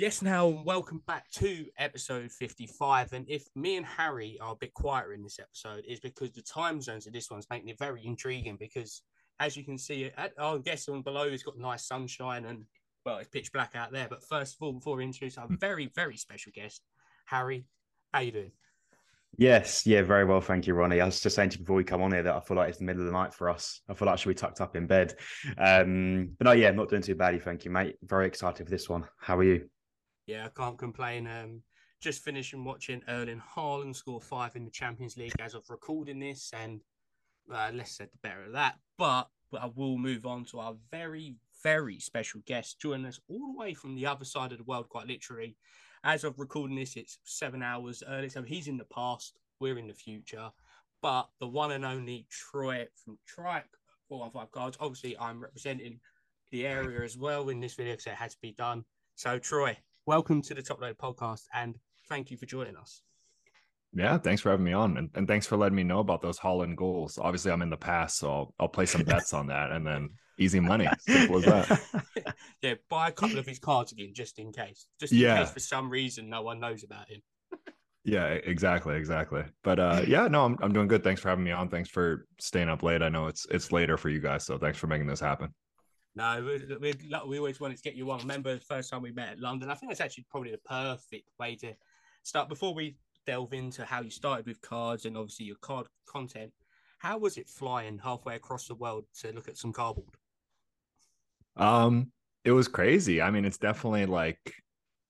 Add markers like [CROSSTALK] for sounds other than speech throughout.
Yes, now welcome back to episode 55. And if me and Harry are a bit quieter in this episode, is because the time zones of this one's making it very intriguing. Because as you can see, at, I guess on below it's got nice sunshine and well, it's pitch black out there. But first of all, before we introduce our very, very special guest, Harry, how you doing? Yes, yeah, very well, thank you, Ronnie. I was just saying to you before we come on here that I feel like it's the middle of the night for us. I feel like I should be tucked up in bed. Um, but no, yeah, not doing too badly, thank you, mate. Very excited for this one. How are you? Yeah, I can't complain. Um, just finishing watching Erling Haaland score five in the Champions League as of recording this, and uh, less said the better of that. But, but I will move on to our very, very special guest joining us all the way from the other side of the world, quite literally. As of recording this, it's seven hours early, so he's in the past, we're in the future. But the one and only Troy from Trike 415 Cards. Obviously, I'm representing the area as well in this video because it had to be done. So, Troy, welcome to the Top Load podcast and thank you for joining us. Yeah, thanks for having me on, and, and thanks for letting me know about those Haaland goals. Obviously, I'm in the past, so I'll, I'll play some [LAUGHS] bets on that, and then easy money. Simple as that. [LAUGHS] yeah, buy a couple of his cards again, just in case. Just in yeah. case for some reason no one knows about him. [LAUGHS] Yeah, exactly, exactly. But uh, yeah, no, I'm I'm doing good. Thanks for having me on. Thanks for staying up late. I know it's it's later for you guys, so thanks for making this happen. No, we, we, we always wanted to get you on. Remember the first time we met at London. I think that's actually probably the perfect way to start. Before we delve into how you started with cards and obviously your card content, how was it flying halfway across the world to look at some cardboard? Um, it was crazy. I mean, it's definitely like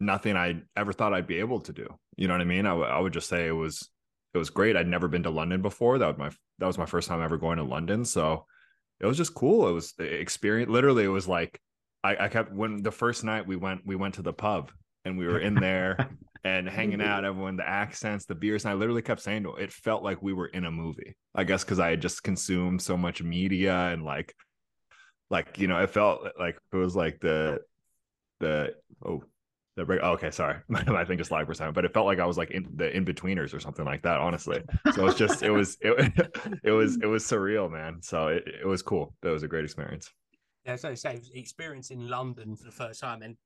nothing I ever thought I'd be able to do. You know what I mean? I, w- I would just say it was it was great. I'd never been to London before. That was my that was my first time ever going to London. So it was just cool. It was experience. Literally, it was like I, I kept when the first night we went we went to the pub and we were in there [LAUGHS] and hanging out. Everyone, the accents, the beers, and I literally kept saying to it, it felt like we were in a movie. I guess because I had just consumed so much media and like like you know it felt like it was like the the oh the oh, okay sorry. [LAUGHS] My thing just lagged for but it felt like i was like in the in-betweeners or something like that honestly. So it's just it was it, [LAUGHS] it was it was surreal man. So it, it was cool. It was a great experience. Yeah so say experience in london for the first time and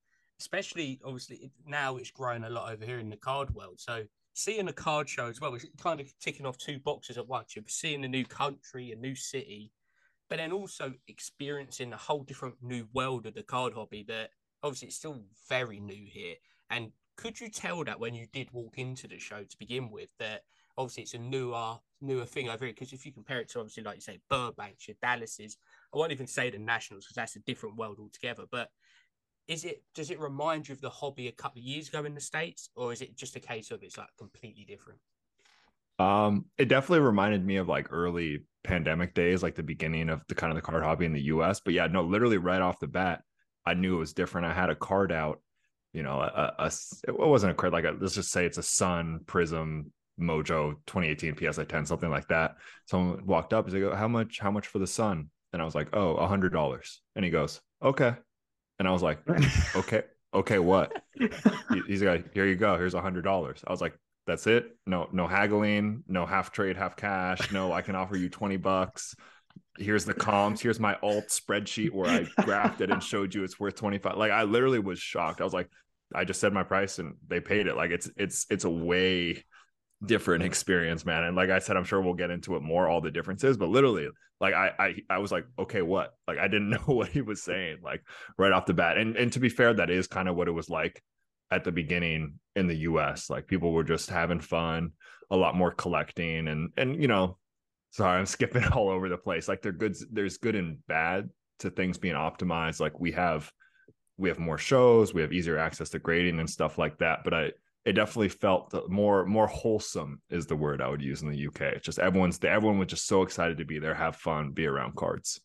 especially obviously now it's grown a lot over here in the card world. So seeing a card show as well it's kind of ticking off two boxes at once. You're seeing a new country a new city but then also experiencing a whole different new world of the card hobby that obviously it's still very new here. And could you tell that when you did walk into the show to begin with that obviously it's a newer newer thing over here? Because if you compare it to obviously like you say Burbank, your Dallases, I won't even say the Nationals because that's a different world altogether. But is it does it remind you of the hobby a couple of years ago in the states, or is it just a case of it's like completely different? Um, it definitely reminded me of like early pandemic days, like the beginning of the kind of the card hobby in the US. But yeah, no, literally right off the bat, I knew it was different. I had a card out, you know, a, a it wasn't a card like a, let's just say it's a Son Prizm Mojo 2018 PSA 10, something like that. Someone walked up, he's like, How much, how much for the Son? And I was like, Oh, a hundred dollars. And he goes, Okay. And I was like, [LAUGHS] Okay, okay, what? he's like, Here you go, here's a hundred dollars. I was like, that's it. No, no haggling, no half trade, half cash. No, I can offer you 20 bucks. Here's the comps. Here's my alt spreadsheet where I graphed it and showed you it's worth 25. Like I literally was shocked. I was like, I just said my price and they paid it. Like it's it's it's a way different experience, man. And like I said, I'm sure we'll get into it more, all the differences, but literally, like I I I was like, okay, what? Like I didn't [LAUGHS] know what he was saying, like right off the bat. And and to be fair, that is kind of what it was like at the beginning in the US. Like people were just having fun, a lot more collecting and and you know, sorry, I'm [LAUGHS] skipping all over the place. Like they're good there's good and bad to things being optimized. Like we have we have more shows, we have easier access to grading and stuff like that, but I it definitely felt more more wholesome is the word I would use in the UK. It's just everyone's everyone was just so excited to be there, have fun, be around cards.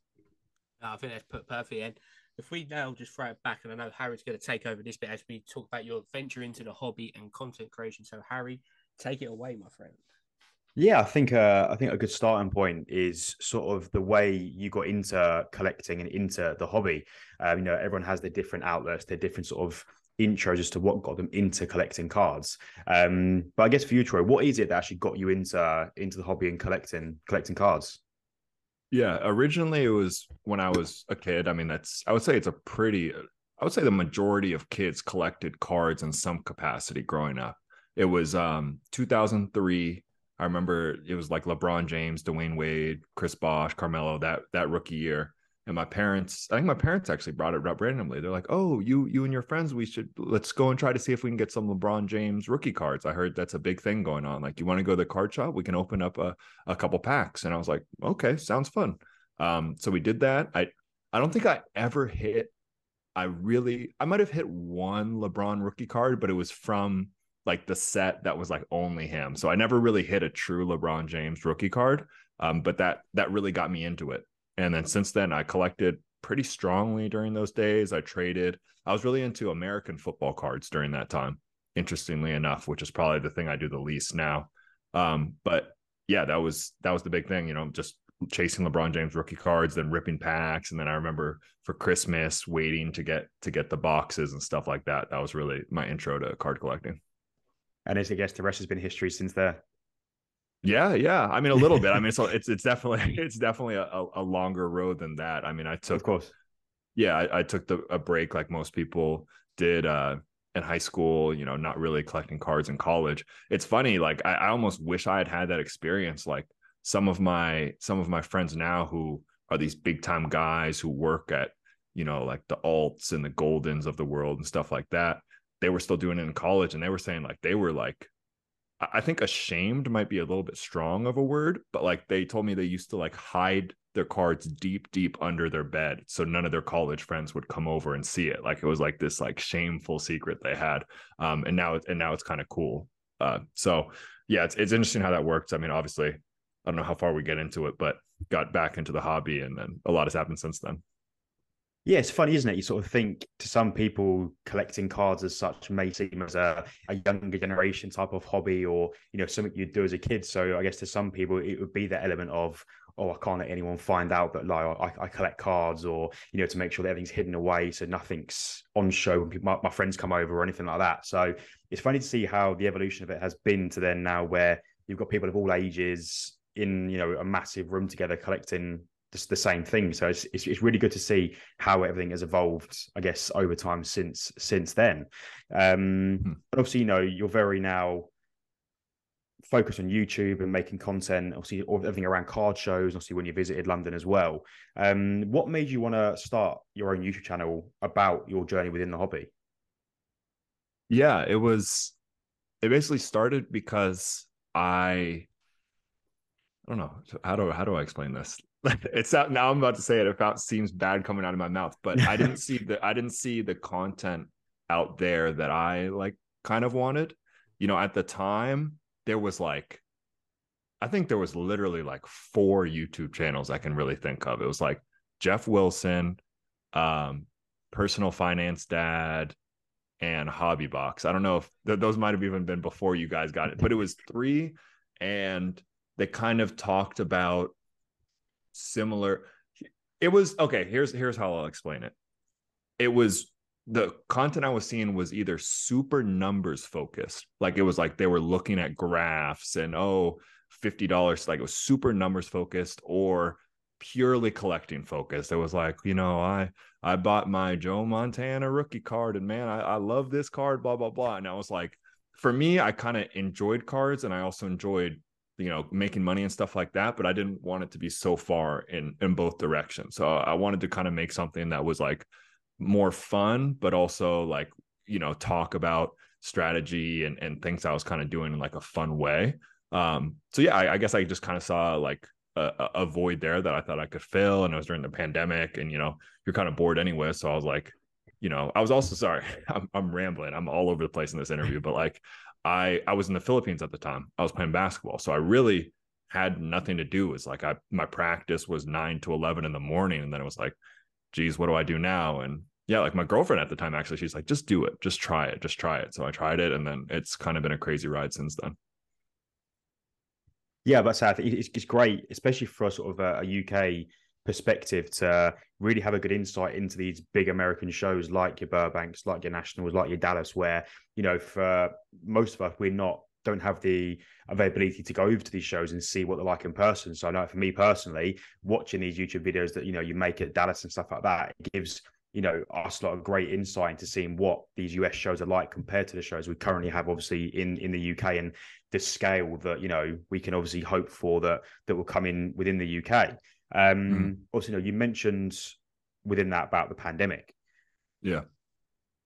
I think that's put perfectly. If we now just throw it back, and I know Harry's going to take over this bit as we talk about your venture into the hobby and content creation. So, Harry, take it away, my friend. Yeah, I think uh, I think a good starting point is sort of the way you got into collecting and into the hobby. Um, you know, everyone has their different outlets, their different sort of intros as to what got them into collecting cards. Um, but I guess for you, Troy, what is it that actually got you into into the hobby and collecting collecting cards? Yeah, originally it was when I was a kid. I mean, that's I would say it's a pretty I would say the majority of kids collected cards in some capacity growing up. It was um 2003. I remember it was like LeBron James, Dwyane Wade, Chris Bosh, Carmelo that that rookie year. And my parents, I think my parents actually brought it up randomly. They're like, "Oh, you you and your friends, we should let's go and try to see if we can get some LeBron James rookie cards." I heard that's a big thing going on. Like, you want to go to the card shop? We can open up a a couple packs. And I was like, "Okay, sounds fun." Um, so we did that. I I don't think I ever hit I really I might have hit one LeBron rookie card, but it was from like the set that was like only him. So I never really hit a true LeBron James rookie card. Um, but that that really got me into it. And then since then I collected pretty strongly during those days. I traded. I was really into American football cards during that time, interestingly enough, which is probably the thing I do the least now. Um, but yeah, that was that was the big thing, you know, just chasing LeBron James rookie cards, then ripping packs, and then I remember for Christmas waiting to get to get the boxes and stuff like that. That was really my intro to card collecting. And as I guess the rest has been history since there. Yeah, yeah. I mean, a little bit. I mean, so [LAUGHS] it's it's definitely [LAUGHS] it's definitely a, a longer road than that. I mean, I took, of course, yeah, I, I took the a break like most people did uh, in high school. You know, not really collecting cards in college. It's funny, like I, I almost wish I had had that experience. Like some of my some of my friends now who are these big time guys who work at you know like the alts and the Goldins of the world and stuff like that they were still doing it in college and they were saying like they were like i think ashamed might be a little bit strong of a word but like they told me they used to like hide their cards deep deep under their bed so none of their college friends would come over and see it. Like it was like this like shameful secret they had um and now and now it's kind of cool. Uh so yeah it's, it's interesting how that works. I mean obviously I don't know how far we get into it, but got back into the hobby, and then a lot has happened since then. Yeah, it's funny, isn't it? You sort of think to some people collecting cards as such may seem as a, a younger generation type of hobby or, you know, something you'd do as a kid. So I guess to some people it would be the element of, oh, I can't let anyone find out that like I, I collect cards or, you know, to make sure that everything's hidden away so nothing's on show when people, my, my friends come over or anything like that. So it's funny to see how the evolution of it has been to then now where you've got people of all ages in you know a massive room together collecting just the same thing. So it's, it's, it's really good to see how everything has evolved, I guess, over time since since then. Um, hmm. But obviously, you know, you're very now focused on YouTube and making content. Obviously, everything around card shows. Obviously, when you visited London as well. Um, what made you want to start your own YouTube channel about your journey within the hobby? Yeah, it was. It basically started because I I don't know how do how do I explain this. [LAUGHS] it's out now. I'm about to say it. It seems bad coming out of my mouth, but I didn't [LAUGHS] see the I didn't see the content out there that I like kind of wanted. You know, at the time there was like, I think there was literally like four YouTube channels I can really think of. It was like Jeff Wilson, um, Personal Finance Dad, and Hobby Box. I don't know if th- those might have even been before you guys got it, but it was three and they kind of talked about similar. It was okay here's here's how i'll explain it. It was the content i was seeing was either super numbers focused like it was like they were looking at graphs and oh $50 like it was super numbers focused or purely collecting focused. It was like you know i i bought my joe montana rookie card and man i, I love this card blah blah blah. And i was like for me i kind of enjoyed cards and i also enjoyed you know making money and stuff like that but i didn't want it to be so far in in both directions. So i wanted to kind of make something that was like more fun but also like you know talk about strategy and and things i was kind of doing in like a fun way. Um so yeah i, I guess i just kind of saw like a, a void there that i thought i could fill and it was during the pandemic and you know you're kind of bored anyway so i was like you know i was also sorry [LAUGHS] i'm, I'm rambling. I'm all over the place in this interview but like I I was in the Philippines at the time. I was playing basketball, so I really had nothing to do. It was like I my practice was nine to eleven in the morning, and then it was like, geez, what do I do now? And yeah, like my girlfriend at the time actually, she's like, just do it, just try it, just try it. So I tried it, and then it's kind of been a crazy ride since then. Yeah, but I think it's, it's great, especially for a sort of a, a UK perspective to really have a good insight into these big American shows like your Burbanks, like your Nationals, like your Dallas, where, you know, for most of us, we're not don't have the availability to go over to these shows and see what they're like in person. So I know for me personally, watching these YouTube videos that you know you make at Dallas and stuff like that, it gives you know us a lot of great insight into seeing what these US shows are like compared to the shows we currently have obviously in in the UK and the scale that you know we can obviously hope for that that will come in within the UK. Um, mm. Also, you know, you mentioned within that about the pandemic. Yeah.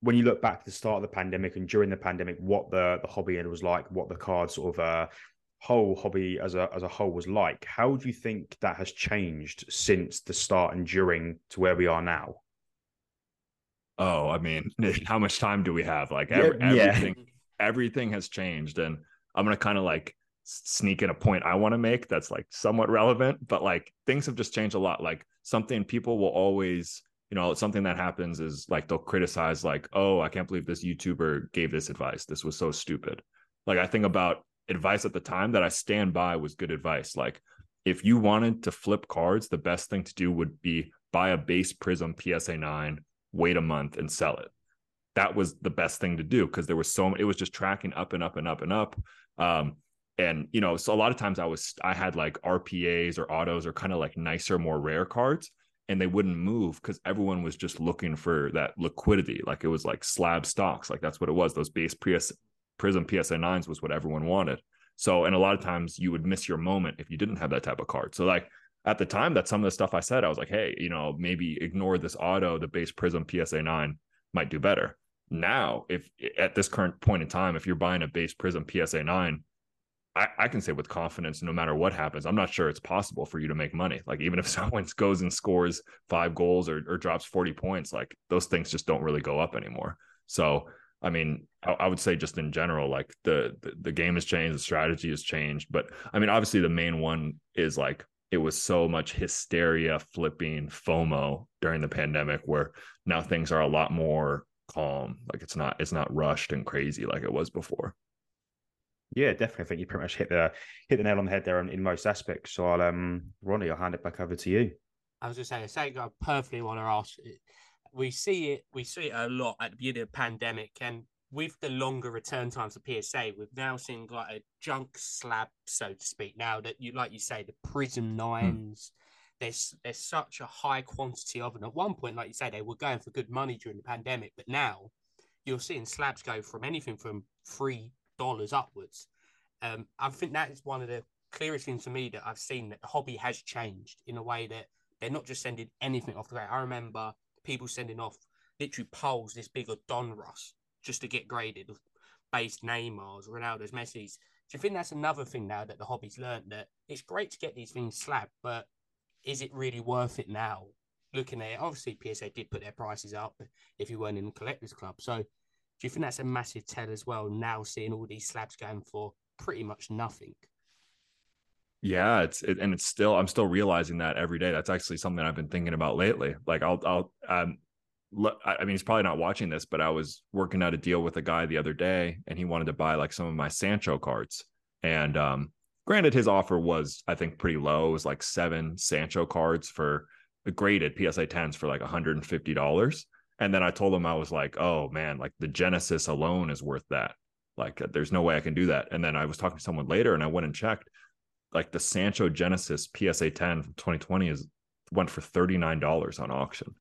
When you look back to the start of the pandemic and during the pandemic, what the the hobby end was like, what the card sort of uh, whole hobby as a as a whole was like, how do you think that has changed since the start and during to where we are now? Oh, I mean, [LAUGHS] how much time do we have? Like every, yeah. everything, everything has changed, and I'm gonna kind of like sneak in a point I want to make that's like somewhat relevant, but like things have just changed a lot. Like something people will always, you know, something that happens is like they'll criticize, like, oh, I can't believe this YouTuber gave this advice. This was so stupid. Like I think about advice at the time that I stand by was good advice. Like if you wanted to flip cards, the best thing to do would be buy a base Prizm PSA 9, wait a month and sell it. That was the best thing to do because there was so it was just tracking up and up and up and up. Um, and you know, so a lot of times I was I had like RPAs or autos or kind of like nicer, more rare cards, and they wouldn't move because everyone was just looking for that liquidity. Like it was like slab stocks, like that's what it was. Those base Prizm PSA nines was what everyone wanted. So, and a lot of times you would miss your moment if you didn't have that type of card. So, like at the time, that's some of the stuff I said. I was like, hey, you know, maybe ignore this auto. The base Prizm PSA nine might do better. Now, if at this current point in time, if you're buying a base Prizm PSA nine, I, I, can say with confidence, no matter what happens, I'm not sure it's possible for you to make money. Like even if [LAUGHS] someone goes and scores five goals or, or drops 40 points, like those things just don't really go up anymore. So I mean, I, I would say just in general, like the, the the game has changed, the strategy has changed. But I mean, obviously the main one is like it was so much hysteria flipping FOMO during the pandemic where now things are a lot more calm. Like it's not it's not rushed and crazy like it was before. Yeah, definitely. I think you pretty much hit the hit the nail on the head there in, in most aspects. So I'll um Ronnie, I'll hand it back over to you. I was just saying, say I perfectly want to ask we see it we see it a lot at the beginning of the pandemic and with the longer return times of PSA, we've now seen like a junk slab, so to speak. Now that you, like you say, the Prizm hmm. nines, mm. there's there's such a high quantity of them. At one point, like you say, they were going for good money during the pandemic, but now you're seeing slabs go from anything from three dollars upwards. Um, I think that is one of the clearest things to me that I've seen that the hobby has changed in a way that they're not just sending anything off the ground. I remember people sending off literally poles this big of Donruss just to get graded, based Neymar's, Ronaldo's, Messi's. Do you think that's another thing now that the hobby's learned that it's great to get these things slabbed, but is it really worth it now? Looking at it, obviously PSA did put their prices up if you weren't in the collectors club. So do you think that's a massive tell as well? Now seeing all these slabs going for pretty much nothing. Yeah, it's it, and it's still I'm still realizing that every day. That's actually something I've been thinking about lately. Like I'll I'll um I mean he's probably not watching this, but I was working out a deal with a guy the other day, and he wanted to buy like some of my Sancho cards. And um, granted, his offer was I think pretty low. It was like seven Sancho cards for graded PSA 10s for like $150. And then I told him I was like, oh man, like the Genesis alone is worth that. Like uh, there's no way I can do that. And then I was talking to someone later and I went and checked like the Sancho Genesis PSA 10 from 2020 is went for $39 on auction.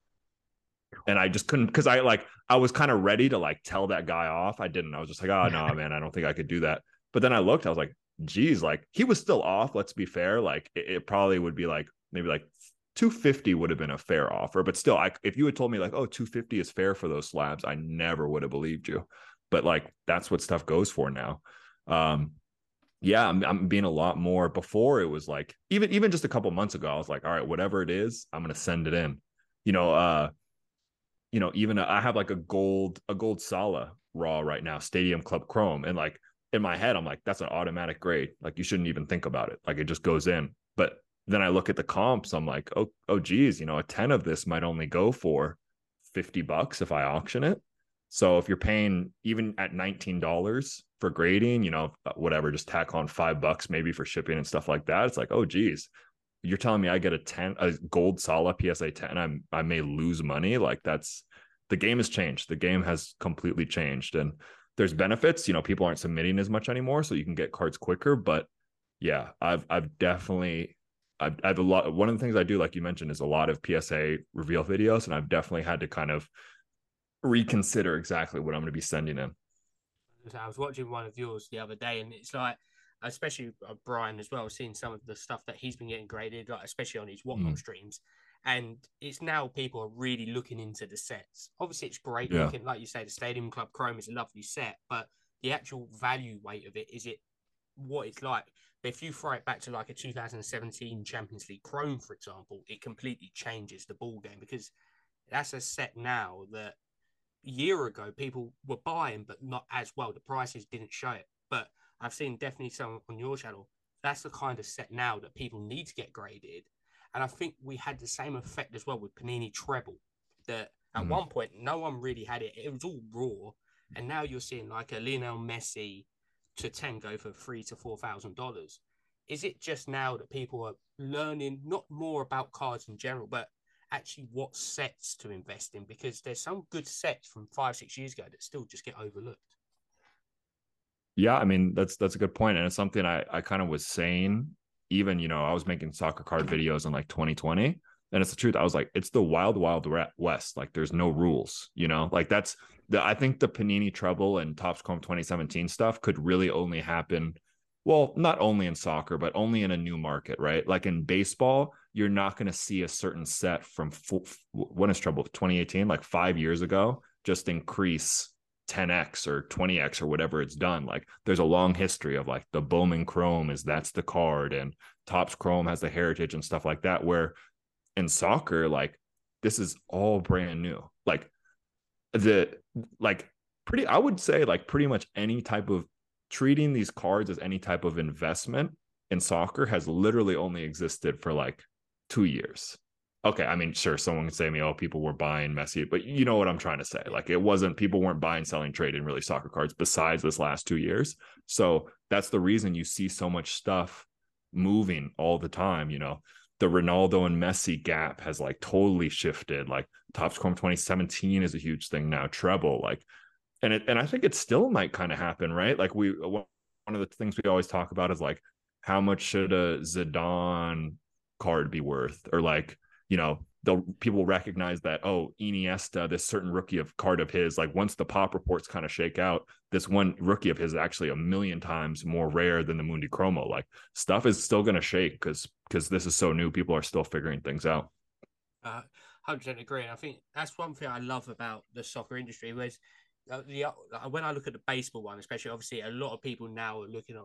And I just couldn't because I like I was kind of ready to like tell that guy off. I didn't. I was just like, oh no, [LAUGHS] man, I don't think I could do that. But then I looked, I was like, geez, like he was still off. Let's be fair. Like it, it probably would be like maybe like 250 would have been a fair offer. But still, I if you had told me like, oh, 250 is fair for those slabs, I never would have believed you. But like that's what stuff goes for now. Um, yeah, I'm, I'm being a lot more. Before it was like even even just a couple months ago, I was like, all right, whatever it is, I'm gonna send it in. You know, uh, you know, even I have like a gold a gold Saka raw right now, Stadium Club Chrome, and like in my head, I'm like, that's an automatic grade. Like you shouldn't even think about it. Like it just goes in. But then I look at the comps, I'm like, oh, oh, geez, you know, a 10 of this might only go for 50 bucks if I auction it. So if you're paying even at $19 for grading, you know, uh, whatever, just tack on five bucks maybe for shipping and stuff like that. It's like, oh geez, you're telling me I get a 10 a gold Saka PSA 10, I'm I may lose money. Like that's the game has changed. The game has completely changed. And there's benefits, you know, people aren't submitting as much anymore, so you can get cards quicker. But yeah, I've I've definitely I've, I have a lot. One of the things I do, like you mentioned, is a lot of PSA reveal videos, and I've definitely had to kind of reconsider exactly what I'm going to be sending in. I was watching one of yours the other day, and it's like, especially uh, Brian as well, seeing some of the stuff that he's been getting graded, like especially on his whatnot mm. streams. And it's now people are really looking into the sets. Obviously, it's great yeah. looking, like you say, the Stadium Club Chrome is a lovely set, but the actual value weight of it is it what it's like. If you throw it back to like a 2017 Champions League Chrome, for example, it completely changes the ball game because that's a set now that year ago people were buying, but not as well. The prices didn't show it. But I've seen definitely some on your channel. That's the kind of set now that people need to get graded. And I think we had the same effect as well with Panini Treble. That at mm-hmm. one point no one really had it. It was all raw. And now you're seeing like a Lionel Messi to 10 go for three to four thousand dollars. Is it just now that people are learning not more about cards in general, but actually what sets to invest in because there's some good sets from five six years ago that still just get overlooked yeah i mean that's that's a good point and it's something i i kind of was saying even you know i was making soccer card [CLEARS THROAT] videos in like 2020 and it's the truth i was like it's the wild wild west like there's no rules you know like that's the i think the panini treble and Topps Chrome 2017 stuff could really only happen well, not only in soccer, but only in a new market, right? Like in baseball, you're not going to see a certain set from full, when is trouble 2018, like five years ago, just increase 10x or 20x or whatever it's done. Like there's a long history of like the Bowman Chrome is that's the card, and Topps Chrome has the heritage and stuff like that. Where in soccer, like this is all brand new. Like the like pretty, I would say like pretty much any type of treating these cards as any type of investment in soccer has literally only existed for like two years. Okay, I mean, sure, someone can say me, "Oh, people were buying Messi," but you know what I'm trying to say. Like, it wasn't people weren't buying, selling, trading really soccer cards besides this last two years. So that's the reason you see so much stuff moving all the time. You know, the Ronaldo and Messi gap has like totally shifted. Like, Topps Chrome 2017 is a huge thing now. Treble, like and it and I think it still might kind of happen, right? Like we one of the things we always talk about is like how much should a Zidane card be worth, or like you know they'll people recognize that oh Iniesta, this certain rookie of card of his, like once the pop reports kind of shake out, this one rookie of his is actually a million times more rare than the Mundicromo. Like stuff is still gonna shake because because this is so new, people are still figuring things out. Uh, hundred agree. I think that's one thing I love about the soccer industry was uh, the uh, when I look at the baseball one, especially, obviously, a lot of people now are looking at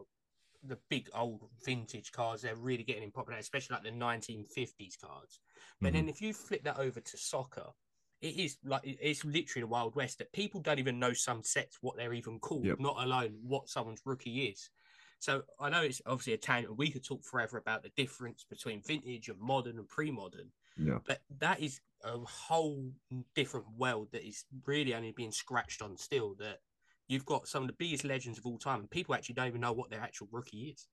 the big old vintage cards. They're really getting in popularity, especially like the 1950s cards. But mm-hmm. then if you flip that over to soccer, it is like it's literally the wild west that people don't even know some sets what they're even called, yep. not alone what someone's rookie is. So I know it's obviously a tangent. We could talk forever about the difference between vintage and modern and pre-modern. Yeah. But that is a whole different world that is really only being scratched on still. That you've got some of the biggest legends of all time, and people actually don't even know what their actual rookie is.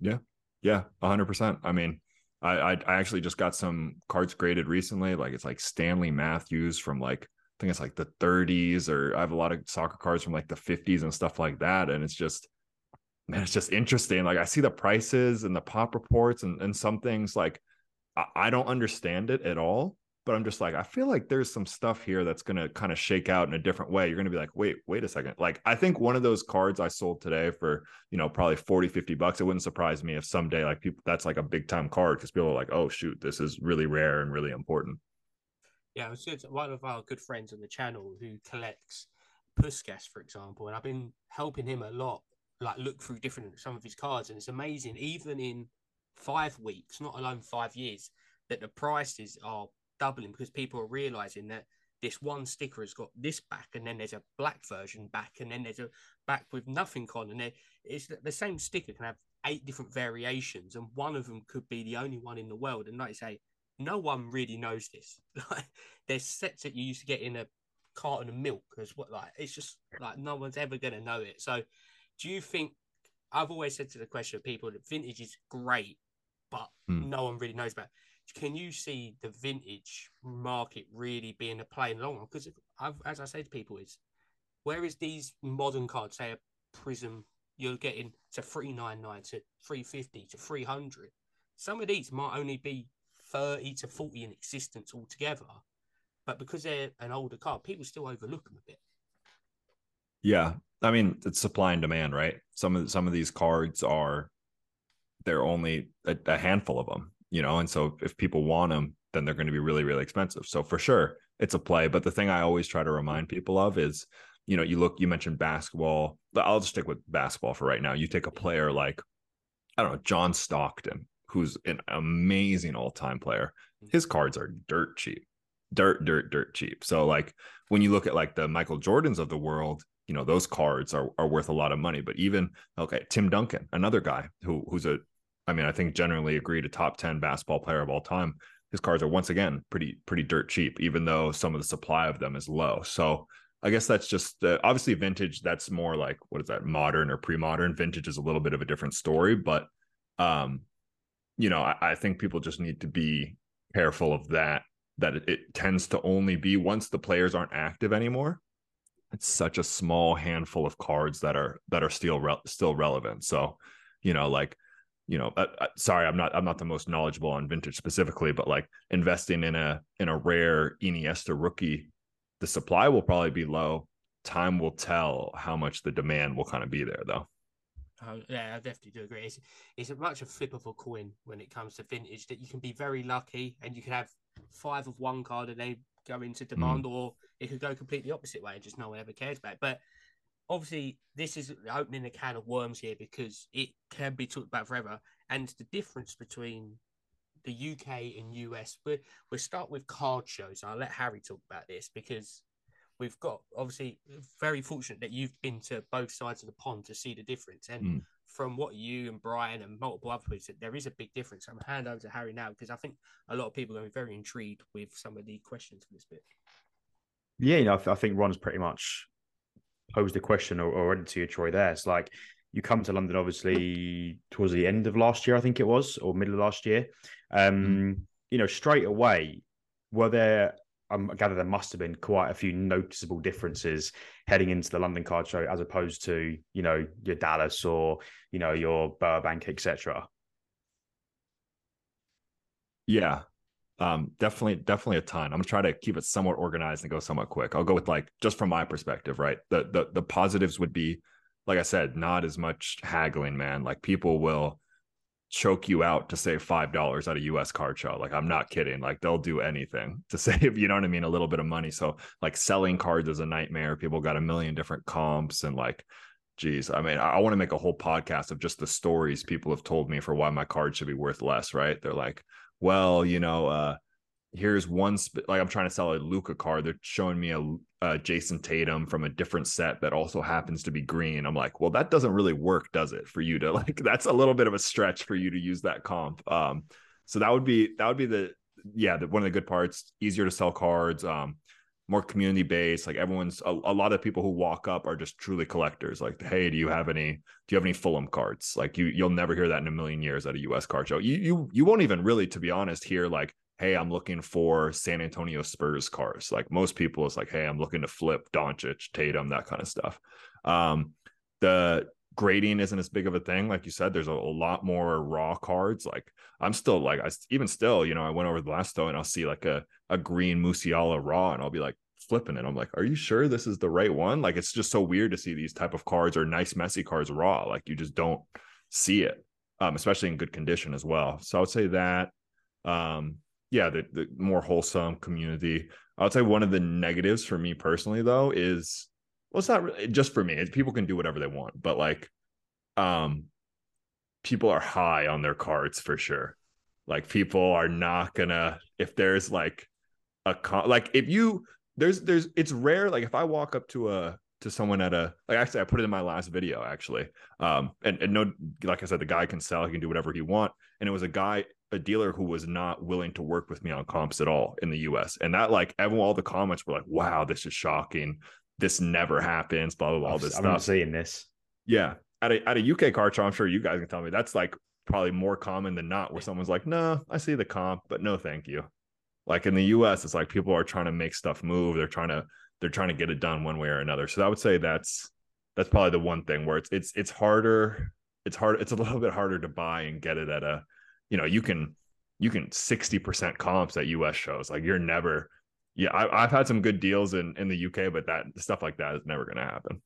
Yeah, yeah, hundred percent. I mean, I, I I actually just got some cards graded recently. Like it's like Stanley Matthews from like I think it's like the 30s, or I have a lot of soccer cards from like the 50s and stuff like that. And it's just man, it's just interesting. Like I see the prices and the pop reports and, and some things like I don't understand it at all, but I'm just like, I feel like there's some stuff here that's going to kind of shake out in a different way. You're going to be like, wait, wait a second. Like, I think one of those cards I sold today for, you know, probably 40, 50 bucks, it wouldn't surprise me if someday, like, people, that's like a big time card because people are like, oh, shoot, this is really rare and really important. Yeah, it's good. One of our good friends on the channel who collects Puskas, for example, and I've been helping him a lot, like, look through different, some of his cards, and it's amazing, even in, five weeks, not alone five years, that the prices are doubling because people are realizing that this one sticker has got this back, and then there's a black version back, and then there's a back with nothing on, and it's the same sticker can have eight different variations, and one of them could be the only one in the world. And like I say, no one really knows this. [LAUGHS] Like there's sets that you used to get in a carton of milk as what like it's just like no one's ever gonna know it. So do you think I've always said to the question of people that vintage is great, but mm. no one really knows about. Can you see the vintage market really being a play in the long run? Because as I say to people, is where is these modern cards, say a Prizm, you're getting to three nine nine to three fifty to three hundred. some of these might only be 30 to 40 in existence altogether. But because they're an older card, people still overlook them a bit. Yeah. I mean, it's supply and demand, right? Some of some of these cards are they're only a, a handful of them, you know, and so if people want them, then they're going to be really, really expensive. So for sure, it's a play. But the thing I always try to remind people of is, you know, you look, you mentioned basketball. But I'll just stick with basketball for right now. You take a player like, I don't know, John Stockton, who's an amazing all-time player. Mm. His cards are dirt cheap. Dirt, dirt, dirt cheap. So like when you look at like the Michael Jordans of the world, you know, those cards are are worth a lot of money. But even okay, Tim Duncan, another guy who who's a I mean, I think generally agreed a top 10 basketball player of all time. His cards are once again pretty pretty dirt cheap, even though some of the supply of them is low. So I guess that's just uh, obviously vintage. That's more like what is that modern or pre-modern? Vintage is a little bit of a different story, but um, you know, I, I, think people just need to be careful of that. That it, it tends to only be once the players aren't active anymore. It's such a small handful of cards that are that are still re- still relevant. So, you know, like you know, uh, uh, sorry, I'm not I'm not the most knowledgeable on vintage specifically, but like investing in a in a rare Iniesta rookie, the supply will probably be low. Time will tell how much the demand will kind of be there, though. Oh, yeah, I definitely do agree. It's, it's much a flip of a coin when it comes to vintage that you can be very lucky and you can have five of one card and they go into demand, mm. or it could go completely opposite way and just no one ever cares about. It. But obviously, this is opening a can of worms here because it can be talked about forever. And the difference between the UK and US, we we'll start with card shows. I'll let Harry talk about this because we've got obviously very fortunate that you've been to both sides of the pond to see the difference. And mm. from what you and Brian and multiple others said, there is a big difference. I'm hand over to Harry now because I think a lot of people are going to be very intrigued with some of the questions for this bit. Yeah, you know, I think Ron's pretty much posed the question or already to you, Troy. There, it's like you come to London, obviously towards the end of last year, I think it was, or middle of last year. Um, mm. You know, straight away, were there I gather there must have been quite a few noticeable differences heading into the London Card Show as opposed to you know your Dallas or you know your Burbank, etc. Yeah, um, definitely, definitely a ton. I'm gonna try to keep it somewhat organized and go somewhat quick. I'll go with like just from my perspective, right? The the the positives would be, like I said, not as much haggling, man. Like people will choke you out to save five dollars at a US card show. Like I'm not kidding. Like they'll do anything [LAUGHS] to save, you know what I mean, a little bit of money. So like selling cards is a nightmare. People got a million different comps and like geez, I mean, I, want to make a whole podcast of just the stories people have told me for why my card should be worth less, right? They're like, well, you know, uh here's one sp- like I'm trying to sell a Luka card. They're showing me a, a, Jayson Tatum from a different set that also happens to be green. I'm like, well, that doesn't really work, does it? For you to [LAUGHS] like, that's a little bit of a stretch for you to use that comp. Um, so that would be that would be the yeah the, one of the good parts. Easier to sell cards. Um, more community based. Like everyone's a, a, lot of people who walk up are just truly collectors. Like, hey, do you have any? Do you have any Fulham cards? Like you, you'll never hear that in a million years at a U.S. card show. You, you, you won't even really, to be honest, hear like hey, I'm looking for San Antonio Spurs cars. Like most people, it's like, hey, I'm looking to flip Doncic, Tatum, that kind of stuff. Um, the grading isn't as big of a thing. Like you said, there's a, a, lot more raw cards. Like I'm still like, I even still, you know, I went over the last though and I'll see like a, a green Musiala raw and I'll be like flipping it. I'm like, are you sure this is the right one? Like, it's just so weird to see these type of cards or nice Messi cards raw. Like you just don't see it, um, especially in good condition as well. So I would say that, um, yeah, the, the more wholesome community. I would say one of the negatives for me personally, though, is well, it's not really, just for me. people can do whatever they want, but like, um, people are high on their cards for sure. Like, people are not gonna if there's like a con- like if you there's there's it's rare. Like if I walk up to a to someone at a like actually I put it in my last video actually. Um, and and no, like I said, the guy can sell. He can do whatever he want. And it was a guy a dealer who was not willing to work with me on comps at all in the US. And that like everyone all the comments were like, wow, this is shocking. This never happens, blah blah blah. All this I'm stuff. saying this. Yeah. At a at a UK car show, I'm sure you guys can tell me that's like probably more common than not, where someone's like, no, I see the comp, but no thank you. Like in the US, it's like people are trying to make stuff move. They're trying to they're trying to get it done one way or another. So I would say that's that's probably the one thing where it's it's it's harder. It's hard. It's a little bit harder to buy and get it at a you know, you can you can 60% comps at US shows. Like you're never yeah, I, have had some good deals in in the UK, but that stuff like that is never going to happen.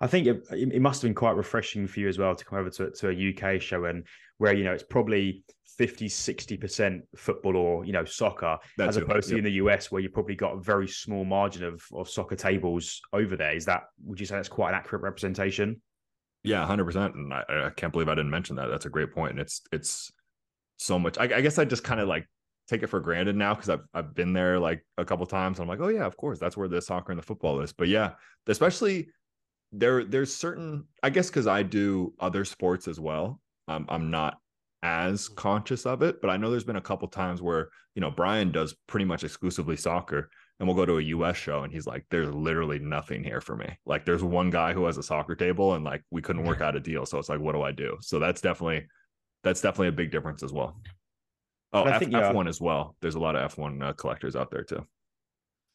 I think it, it must have been quite refreshing for you as well to come over to, to a UK show and where, you know, it's probably 50, 60% football or, you know, soccer, as opposed to in the US where you probably got a very small margin of, of soccer tables over there. Is that, would you say that's quite an accurate representation? Yeah, 100%. And I, I can't believe I didn't mention that. That's a great point. And it's, it's so much. I, I guess I just kind of like take it for granted now because I've I've been there like a couple times. and I'm like, oh yeah, of course, that's where the soccer and the football is. But yeah, especially there there's certain I guess because I do other sports as well. Um, I'm not as mm. conscious of it, but I know there's been a couple times where you know Brian does pretty much exclusively soccer, and we'll go to a US show, and he's like, "There's literally nothing here for me. Like, there's one guy who has a soccer table, and like we couldn't work out a deal, so it's like, what do I do? So that's definitely that's definitely a big difference as well. Oh, F, think. F1 as well. There's a lot of F1 uh, collectors out there too.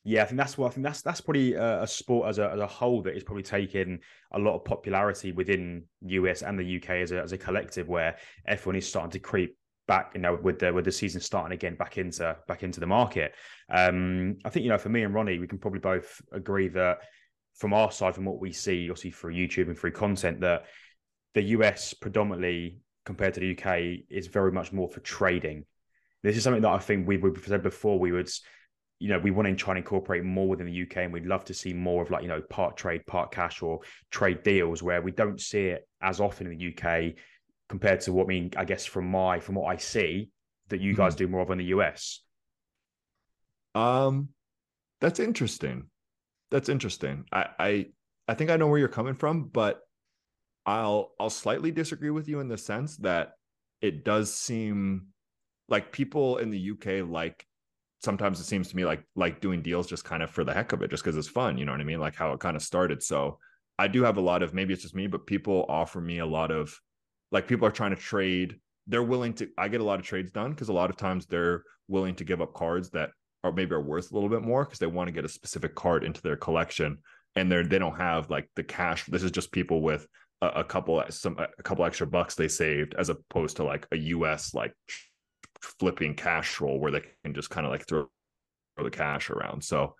Yeah, I think that's what I think that's that's probably a, a sport as a, as a whole that is probably taking a lot of popularity within US and the UK as a as a collective, where F1 is starting to creep back, you know, with the with the season starting again back into back into the market. Um, I think you know, for me and Ronnie, we can probably both agree that from our side, from what we see, obviously through YouTube and through content, that the US predominantly compared to the UK is very much more for trading this is something that I think we have said before. We would, you know, we want to try and incorporate more within the UK, and we'd love to see more of like you know part trade, part cash, or trade deals where we don't see it as often in the UK compared to what I mean. I guess from my from what I see that you guys mm-hmm. do more of in the US. Um, that's interesting. That's interesting. I I I think I know where you're coming from, but I'll I'll slightly disagree with you in the sense that it does seem like people in the UK like sometimes it seems to me like like doing deals just kind of for the heck of it just because it's fun you know what i mean? Like how it kind of started. So i do have a lot of maybe it's just me but people offer me a lot of like people are trying to trade. They're willing to i get a lot of trades done because a lot of times they're willing to give up cards that are maybe are worth a little bit more because they want to get a specific card into their collection and they're they don't have like the cash. This is just people with a, a couple some a couple extra bucks they saved as opposed to like a us like flipping cash roll where they can just kind of like throw, throw the cash around. So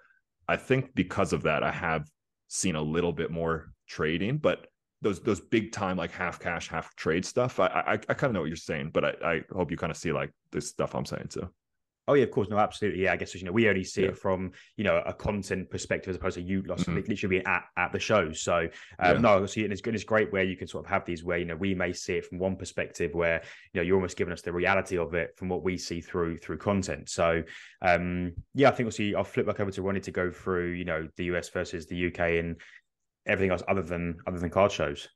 I think because of that, I have seen a little bit more trading, but those those big time like half cash, half trade stuff. I I, I kind of know what you're saying, but I, I hope you kind of see like this stuff I'm saying too. Oh yeah, of course, no, absolutely. Yeah, I guess you know we only see yeah. it from you know a content perspective as opposed to you like, mm-hmm. literally being at, at the show. So um, yeah. no, see, and it's good. It's great where you can sort of have these where you know we may see it from one perspective where you know you're almost giving us the reality of it from what we see through through content. So um, yeah, I think we'll see. I'll flip back over to Ronnie to go through you know the US versus the UK and everything else other than other than card shows.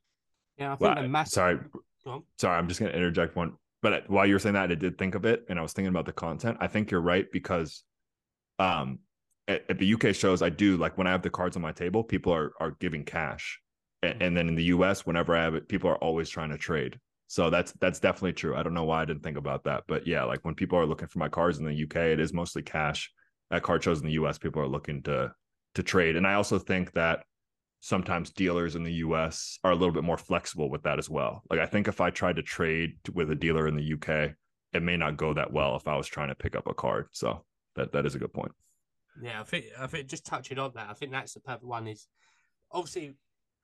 Yeah, I think well, massive... sorry, sorry, I'm just going to interject one but while you were saying that, I did think of it, and I was thinking about the content. I think you're right because, um, at, at, the UK shows, I do like when I have the cards on my table, people are are giving cash, and, and then in the US, whenever I have it, people are always trying to trade. So that's that's definitely true. I don't know why I didn't think about that, but yeah, like when people are looking for my cards in the UK, it is mostly cash. At card shows in the US, people are looking to to trade, and I also think that sometimes dealers in the US are a little bit more flexible with that as well. Like I think if I tried to trade with a dealer in the UK, it may not go that well if I was trying to pick up a card. So that that is a good point. Yeah, I think I think just touching on that, I think that's the perfect one is obviously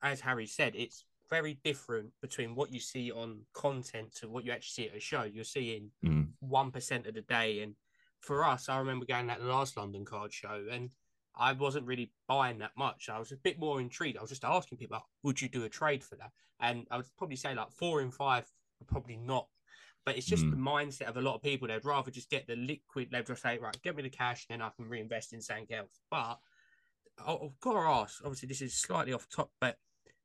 as Harry said, it's very different between what you see on content to what you actually see at a show. You're seeing mm. one mm. of the day and for us, I remember going at the last London card show and I wasn't really buying that much. I was a bit more intrigued. I was just asking people, would you do a trade for that? And I would probably say like four in five, probably not. But it's just mm. the mindset of a lot of people. They'd rather just get the liquid. They'd just say, right, get me the cash, and then I can reinvest in something else. But I've got to ask. Obviously, this is slightly off top, but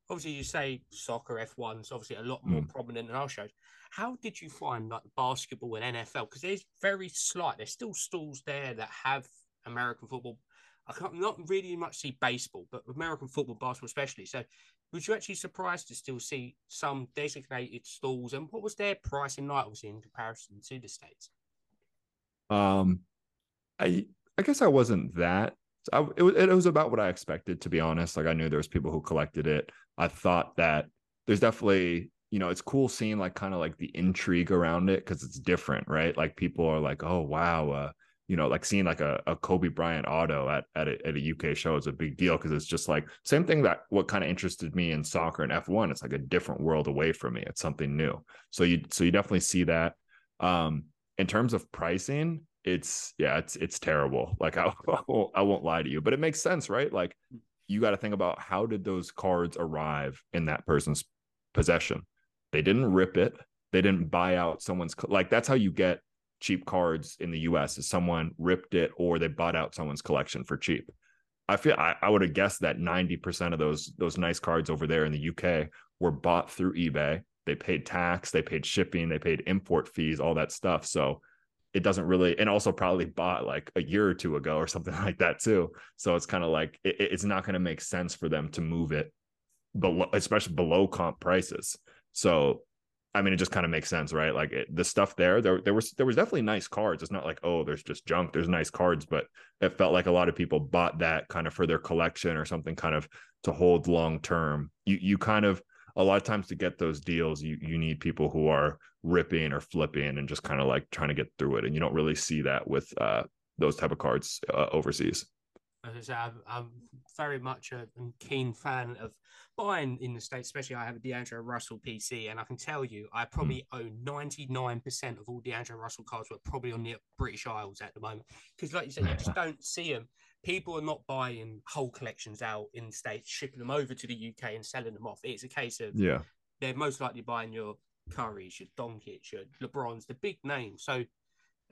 obviously you say soccer F1's obviously a lot more mm. prominent than our shows. How did you find like basketball and NFL? Because there's very slight. There's still stalls there that have American football I can't not really much see baseball, but American football, basketball especially. So, was you actually surprised to still see some designated stalls? And what was their pricing like, obviously, in comparison to the states? Um, I I guess I wasn't that. I, it was it was about what I expected, to be honest. Like I knew there was people who collected it. I thought that there's definitely you know, it's cool seeing like kind of like the intrigue around it because it's different, right? Like people are like, oh wow, uh, you know, like seeing like a, a Kobe Bryant auto at at a, at a UK show is a big deal because it's just like same thing that what kind of interested me in soccer and F1. It's like a different world away from me. It's something new. So you so you definitely see that. Um, in terms of pricing, it's yeah, it's it's terrible. [LAUGHS] Like I, I won't, I won't lie to you, but it makes sense, right? Like you got to think about how did those cards arrive in that person's possession? They didn't rip it. They didn't buy out someone's like that's how you get cheap cards in the US is someone ripped it or they bought out someone's collection for cheap. I feel I, I would have guessed that 90% of those those nice cards over there in the UK were bought through eBay. They paid tax, they paid shipping, they paid import fees, all that stuff. So it doesn't really and also probably bought like a year or two ago or [LAUGHS] something like that too. So it's kind of like it, it's not going to make sense for them to move it below especially below comp prices. So I mean, it just kind of makes sense, right? Like it, the stuff there, there, there was there was definitely nice cards. It's not like oh, there's just junk. There's nice cards, but it felt like a lot of people bought that kind of for their collection or something, kind of to hold long term. You you kind of a lot of times to get those deals, you you need people who are ripping or flipping and just kind of like trying to get through it, and you don't really see that with uh, those type of cards uh, overseas. As I'm, I'm very much a keen fan of buying in the States, especially I have a D'Angelo Russell PC, and I can tell you, I probably mm. own 99% of all D'Angelo Russell cards, were probably on the British Isles at the moment. Because, like you said, you just [LAUGHS] don't see them. People are not buying whole collections out in the States, shipping them over to the UK and selling them off. It's a case of, yeah, they're most likely buying your Currys, your Doncic, your LeBrons, the big names. So,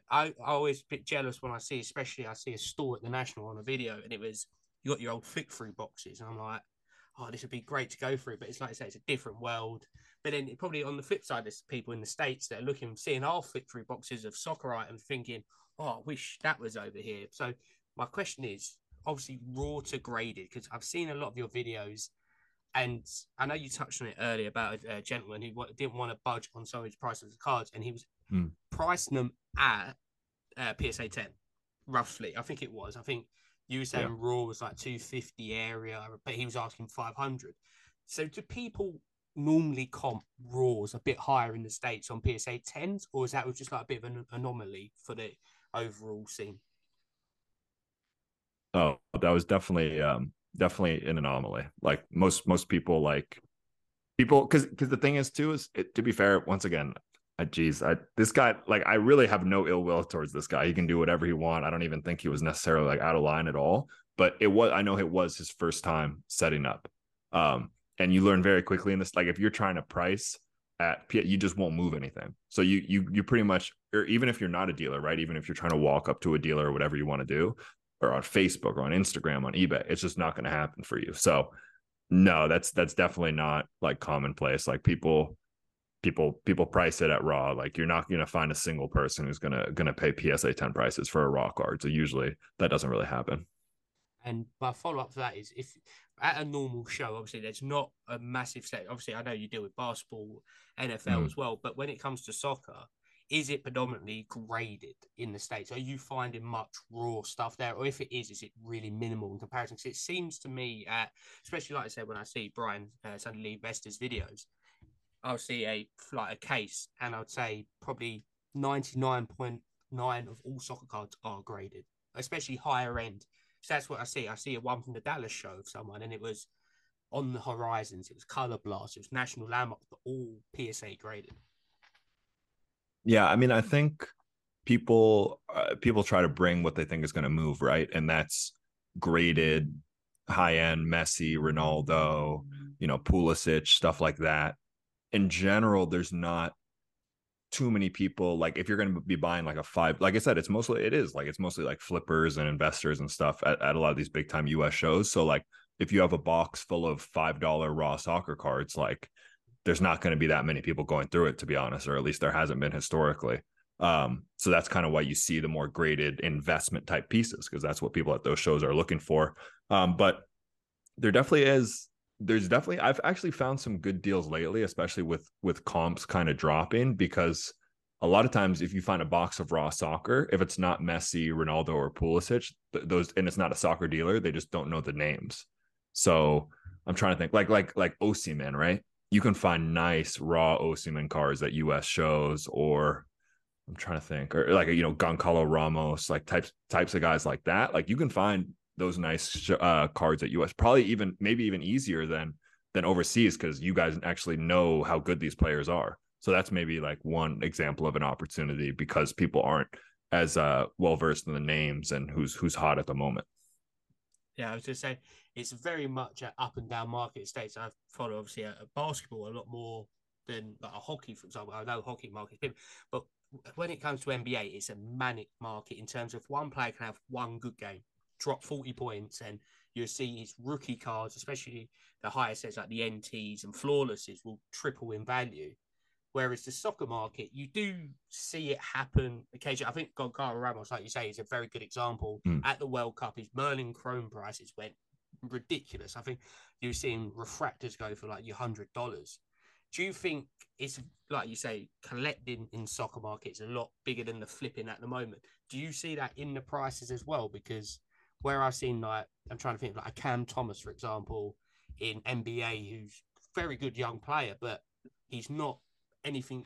I, I always a bit jealous when I see, especially I see a store at the National on a video, and it was you got your old flick through boxes, and I'm like, oh, this would be great to go through. But it's like I say, it's a different world. But then it, probably on the flip side, there's people in the States that are looking, seeing our flip through boxes of soccer items, thinking, oh, I wish that was over here. So my question is obviously raw to graded, because I've seen a lot of your videos. And I know you touched on it earlier about a, a gentleman who didn't want to budge on some of his prices of the cards, and he was mm. pricing them at uh, PSA 10, roughly. I think it was. I think you were saying yeah. Raw was like 250 area, but he was asking 500. So do people normally comp Raws a bit higher in the States on PSA 10s, or is that just like a bit of an anomaly for the overall scene? Oh, that was definitely um definitely an anomaly. Like most most people like people because because the thing is too is it, to be fair once again geez, I, this guy, like, I really have no ill will towards this guy. He can do whatever he want. I don't even think he was necessarily like out of line at all. But it was, I know it was his first time setting up. Um, and you learn very quickly in this, like, if you're trying to price at, you just won't move anything. So you, you, you pretty much, or even if you're not a dealer, right? Even if you're trying to walk up to a dealer or whatever you want to do, or on Facebook or on Instagram, on eBay, it's just not going to happen for you. So, no, that's that's definitely not like commonplace. Like people people people price it at raw. Like you're not going to find a single person who's going to going to pay psa 10 prices for a raw card. So usually that doesn't really happen. And my follow-up to that is if at a normal show obviously there's not a massive set obviously i know you deal with basketball nfl mm. as well but when it comes to soccer is it predominantly graded in the states? Are you finding much raw stuff there? Or if it is is it really minimal in comparison? Because it seems to me at especially like i said when i see brian uh, suddenly investors videos I'll see a like a case, and I'd say probably ninety nine point nine of all soccer cards are graded, especially higher end. So that's what I see. I see a one from the Dallas show of someone, and it was on the horizons. It was color blast. It was national landmarks, but all PSA graded. Yeah, I mean, I think people uh, people try to bring what they think is going to move, right? And that's graded high end Messi, Ronaldo, you know, Pulisic, stuff like that in general, there's not too many people like if you're going to be buying like a five like i said it's mostly it is like it's mostly like flippers and investors and stuff at, at a lot of these big time us shows. So like if you have a box full of five dollar raw soccer cards like there's not going to be that many people going through it to be honest or at least there hasn't been historically. Um so that's kind of why you see the more graded investment type pieces because that's what people at those shows are looking for. Um but there definitely is there's definitely I've actually found some good deals lately, especially with with comps kind of dropping because a lot of times if you find a box of raw soccer, if it's not Messi, Ronaldo, or Pulisic, th- those and it's not a soccer dealer, they just don't know the names. So I'm trying to think like like like Osimhen, right? you can find nice raw Osimhen cards at US shows, or I'm trying to think, or like you know Goncalo Ramos, like types types of guys like that. Like you can find those nice uh, cards at US, probably even maybe even easier than than overseas because you guys actually know how good these players are. So that's maybe like one example of an opportunity because people aren't as uh, well versed in the names and who's who's hot at the moment. Yeah, I was just saying it's very much an up and down market states. I follow obviously a, a basketball a lot more than like a hockey, for example. I know hockey market, but when it comes to NBA, it's a manic market in terms of one player can have one good game, drop 40 points, and you'll see his rookie cards, especially the higher sets like the NTs and flawlesses, will triple in value. Whereas the soccer market, you do see it happen occasionally. I think Goncalo Ramos, like you say, is a very good example. Mm. At the World Cup, his Merlin Chrome prices went ridiculous. I think you're seeing refractors go for like your hundred dollars. Do you think it's like you say, collecting in soccer markets a lot bigger than the flipping at the moment? Do you see that in the prices as well? Because where I've seen like I'm trying to think like a Cam Thomas, for example, in NBA, who's very good young player, but he's not anything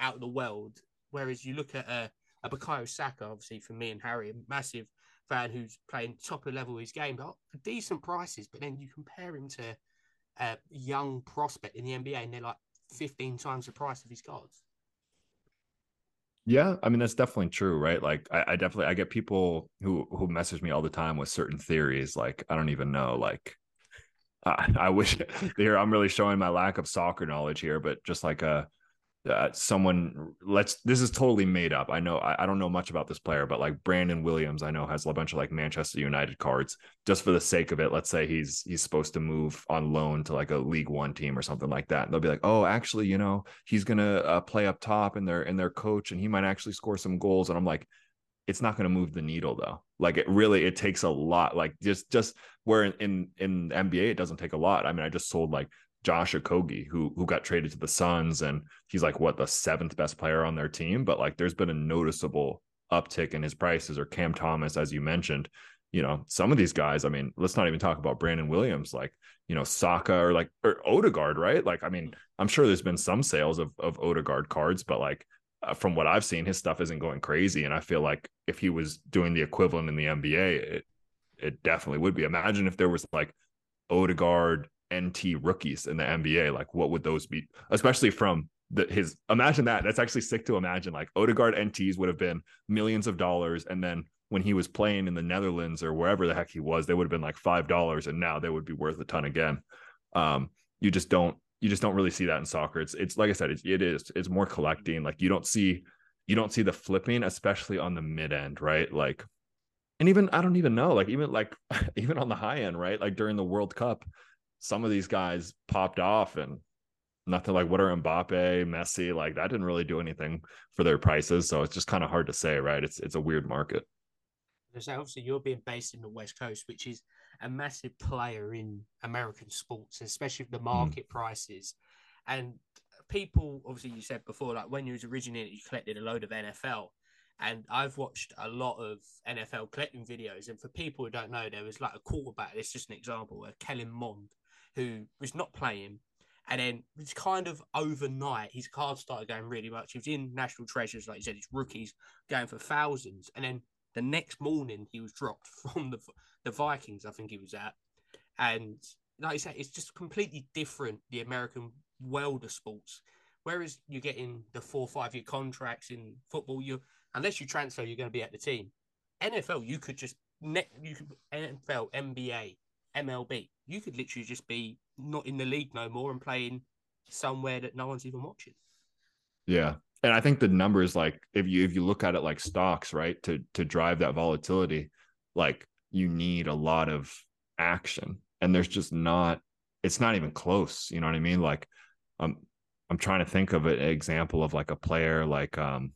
out of the world. Whereas you look at a, a Bukayo Saka, obviously for me and Harry, a massive fan who's playing top of level of his game, but decent prices. But then you compare him to a young prospect in the NBA, and they're like 15 times the price of his cards. Yeah, I mean that's definitely true, right? Like I, I, definitely I get people who who message me all the time with certain theories. Like I don't even know, like [LAUGHS] uh, I wish [LAUGHS] here I'm really showing my lack of soccer knowledge here, but just like a uh, someone let's this is totally made up. I know I, I, don't know much about this player but like brandon williams i know has a bunch of like manchester united cards just for the sake of it. Let's say he's he's supposed to move on loan to like a league one team or something like that. And they'll be like oh actually you know he's gonna uh, play up top in their in their coach and he might actually score some goals. And i'm like it's not going to move the needle though. Like it really it takes a lot. Like just just where in, in in nba it doesn't take a lot. I mean i just sold like Josh Okogie, who who got traded to the Suns, and he's like what the seventh best player on their team. But like, there's been a noticeable uptick in his prices. Or Cam Thomas, as you mentioned, you know, some of these guys. I mean, let's not even talk about Brandon Williams, like you know, Saka or like or Odegaard, right? Like, I mean, I'm sure there's been some sales of of Odegaard cards, but like uh, from what I've seen, his stuff isn't going crazy. And I feel like if he was doing the equivalent in the NBA, it it definitely would be. Imagine if there was like Odegaard, NT rookies in the NBA. Like, what would those be? Especially from the, his. Imagine that. That's actually sick to imagine. Like Odegaard NTs would have been millions of dollars, and then when he was playing in the Netherlands or wherever the heck he was, they would have been like five dollars, and now they would be worth a ton again. Um, you just don't. You just don't really see that in soccer. It's it's like I said, it's, it is it's more collecting. Like you don't see you don't see the flipping, especially on the mid end, right? Like and even I don't even know, like even like [LAUGHS] even on the high end, right? Like during the World Cup, some of these guys popped off and nothing like what are Mbappe, Messi, like that didn't really do anything for their prices. So it's just kind of hard to say, right? It's it's a weird market. So obviously you're being based in the West Coast, which is a massive player in American sports, especially the hmm. market mm. prices. And people, obviously, you said before, like when you was originated, you collected a load of NFL. And I've watched a lot of NFL collecting videos. And for people who don't know, there was like a quarterback. It's just an example, a Kellen Mond, who was not playing. And then it's kind of overnight, his cards started going really much. He was in National Treasures, like you said, his rookies going for thousands. And then the next morning, he was dropped [LAUGHS] from the the Vikings, I think he was at. And like I said, it's just completely different, the American world of sports. Whereas you're getting the four five year contracts in football, you unless you transfer, you're going to be at the team. NFL, you could just net you could NFL, NBA, MLB. You could literally just be not in the league no more and playing somewhere that no one's even watching. Yeah. And I think the numbers like if you if you look at it like stocks, right, to to drive that volatility, like you need a lot of action. And there's just not it's not even close. You know what I mean? Like um I'm trying to think of an example of like a player like um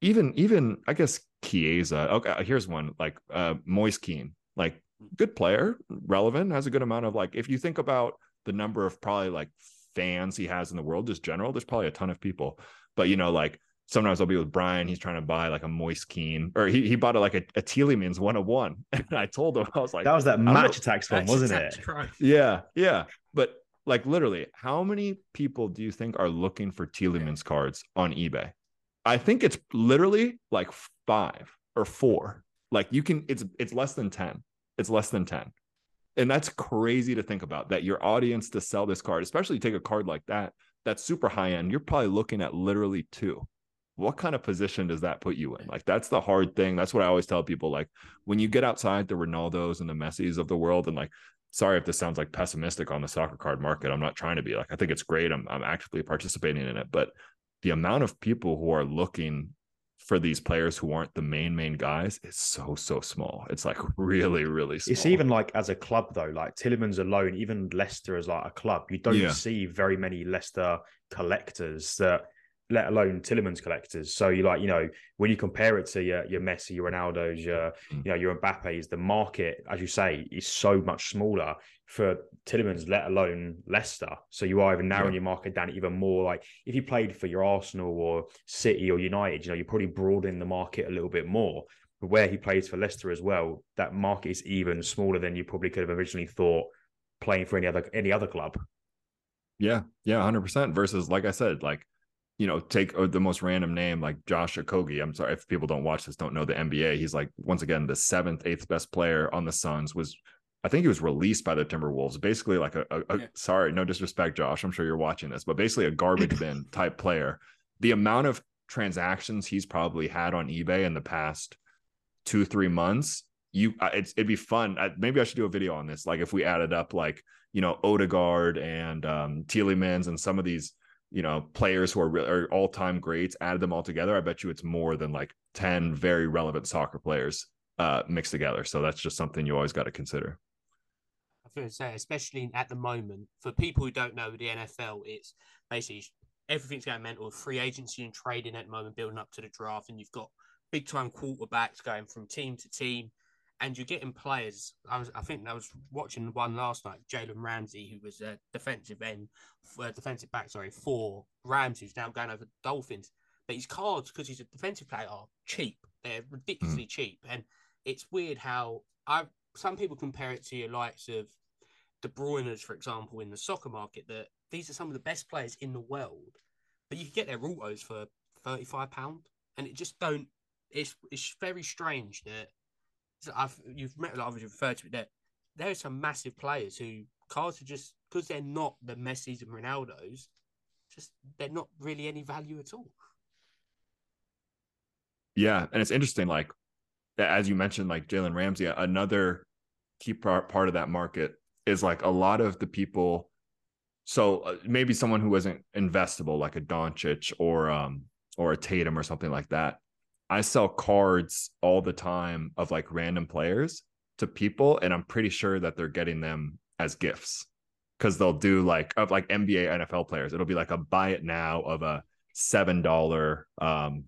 even even I guess Chiesa. Okay, here's one like uh Moise Kean. Like good player, relevant, has a good amount of like, if you think about the number of probably like fans he has in the world, just general, there's probably a ton of people. But you know, like sometimes I'll be with Brian, he's trying to buy like a Moise Kean, or he, he bought a, like a, a Tielemans 101. [LAUGHS] And I told him, I was like, that was that Match Attax one, wasn't it? Yeah, yeah. But Like literally, how many people do you think are looking for Tielemans cards on eBay? I think it's literally like five or four. Like you can, it's it's less than ten. It's less than ten, and that's crazy to think about. That your audience to sell this card, especially take a card like that, that's super high end. You're probably looking at literally two. What kind of position does that put you in? Like that's the hard thing. That's what I always tell people. Like when you get outside the Ronaldos and the Messis of the world, and like sorry if this sounds like pessimistic on the soccer card market. I'm not trying to be like, I think it's great. I'm, I'm actively participating in it, but the amount of people who are looking for these players who aren't the main main guys is so so small. It's like really really small. It's even like as a club though, like Tielemans alone, even Leicester as like a club, you don't yeah. see very many Leicester collectors that let alone Tielemans collectors. So you like, you know, when you compare it to your your Messi, your Ronaldo's, your mm. you know, your Mbappe's, the market, as you say, is so much smaller for Tielemans, let alone Leicester. So you are even narrowing yeah. your market down even more. Like if you played for your Arsenal or City or United, you know, you're probably broadening the market a little bit more. But where he plays for Leicester as well, that market is even smaller than you probably could have originally thought playing for any other any other club. Yeah, yeah, hundred percent. Versus, like I said, like you know, take uh, the most random name like Josh Okogie. I'm sorry if people don't watch this, don't know the NBA. He's like once again the seventh, eighth best player on the Suns. Was I think he was released by the Timberwolves. Basically, like a, a, a yeah. sorry, no disrespect, Josh. I'm sure you're watching this, but basically a garbage [LAUGHS] bin type player. The amount of transactions he's probably had on eBay in the past two, three months, you it's, it'd be fun. I, maybe I should do a video on this. Like if we added up like you know Odegaard and um, Tielemans and some of these you know players who are, are all time greats, added them all together, I bet you it's more than like ten very relevant soccer players uh, mixed together. So that's just something you always got to consider. Going to say, especially at the moment, for people who don't know the NFL, it's basically everything's going mental. Free agency and trading at the moment, building up to the draft, and you've got big time quarterbacks going from team to team and you're getting players. I was, I think, I was watching one last night. Jalen Ramsey, who was a defensive end, uh, defensive back, sorry, for Rams, who's now going over the Dolphins. But his cards, because he's a defensive player, are cheap. They're ridiculously mm. cheap, and it's weird how I. Some people compare it to your likes of De Bruyne's, for example, in the soccer market. That these are some of the best players in the world, but you can get their autos for thirty-five pound, and it just don't. It's it's very strange that I've you've met a lot of you referred to it that there are some massive players who cars are just because they're not the Messi's and Ronaldo's, just they're not really any value at all. Yeah, and it's interesting, like as you mentioned, like Jalen Ramsey, another key part part of that market is like a lot of the people. So uh, maybe someone who wasn't investable, like a Doncic or um or a Tatum or something like that. I sell cards all the time of like random players to people, and I'm pretty sure that they're getting them as gifts because they'll do like of like NBA NFL players. It'll be like a buy it now of a seven dollar. Um,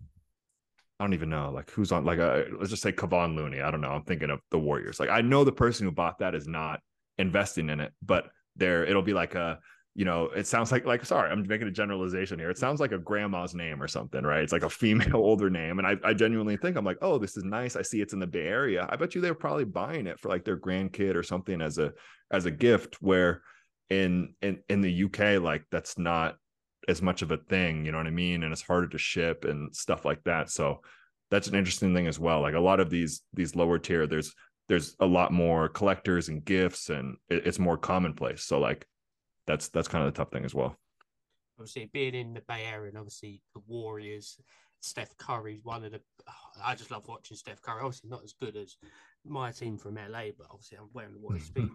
I don't even know like who's on like a let's just say Kevon Looney. I don't know. I'm thinking of the Warriors. Like I know the person who bought that is not investing in it, but there it'll be like a you know, it sounds like like sorry, I'm making a generalization here. It sounds like a grandma's name or something, right? It's like a female [LAUGHS] older name. And I, I genuinely think I'm like, oh, this is nice. I see it's in the Bay Area. I bet you they're probably buying it for like their grandkid or something as a as a gift. Where in in in the UK, like that's not as much of a thing, you know what I mean? And it's harder to ship and stuff like that. So that's an interesting thing as well. Like a lot of these these lower tier, there's there's a lot more collectors and gifts and it, it's more commonplace. So like that's that's kind of the tough thing as well. Obviously, being in the Bay Area and obviously the Warriors, Steph Curry's one of the. I just love watching Steph Curry. Obviously, not as good as my team from LA, but obviously I'm wearing the Warriors [LAUGHS] speed.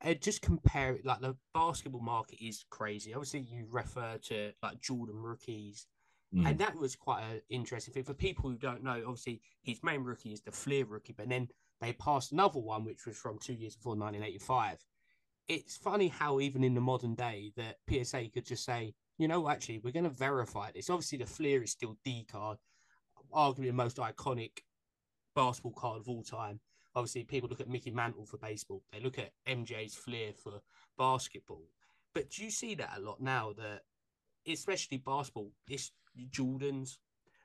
and just compare it, like the basketball market is crazy. Obviously, you refer to like Jordan rookies, mm. and that was quite an interesting thing for people who don't know. Obviously, his main rookie is the Fleer rookie, but then they passed another one which was from two years before 1985, it's funny how even in the modern day that PSA could just say, you know, actually, we're going to verify this. Obviously, the Fleer is still D card, arguably the most iconic basketball card of all time. Obviously, people look at Mickey Mantle for baseball. They look at MJ's Fleer for basketball. But do you see that a lot now? That especially basketball, it's Jordan's.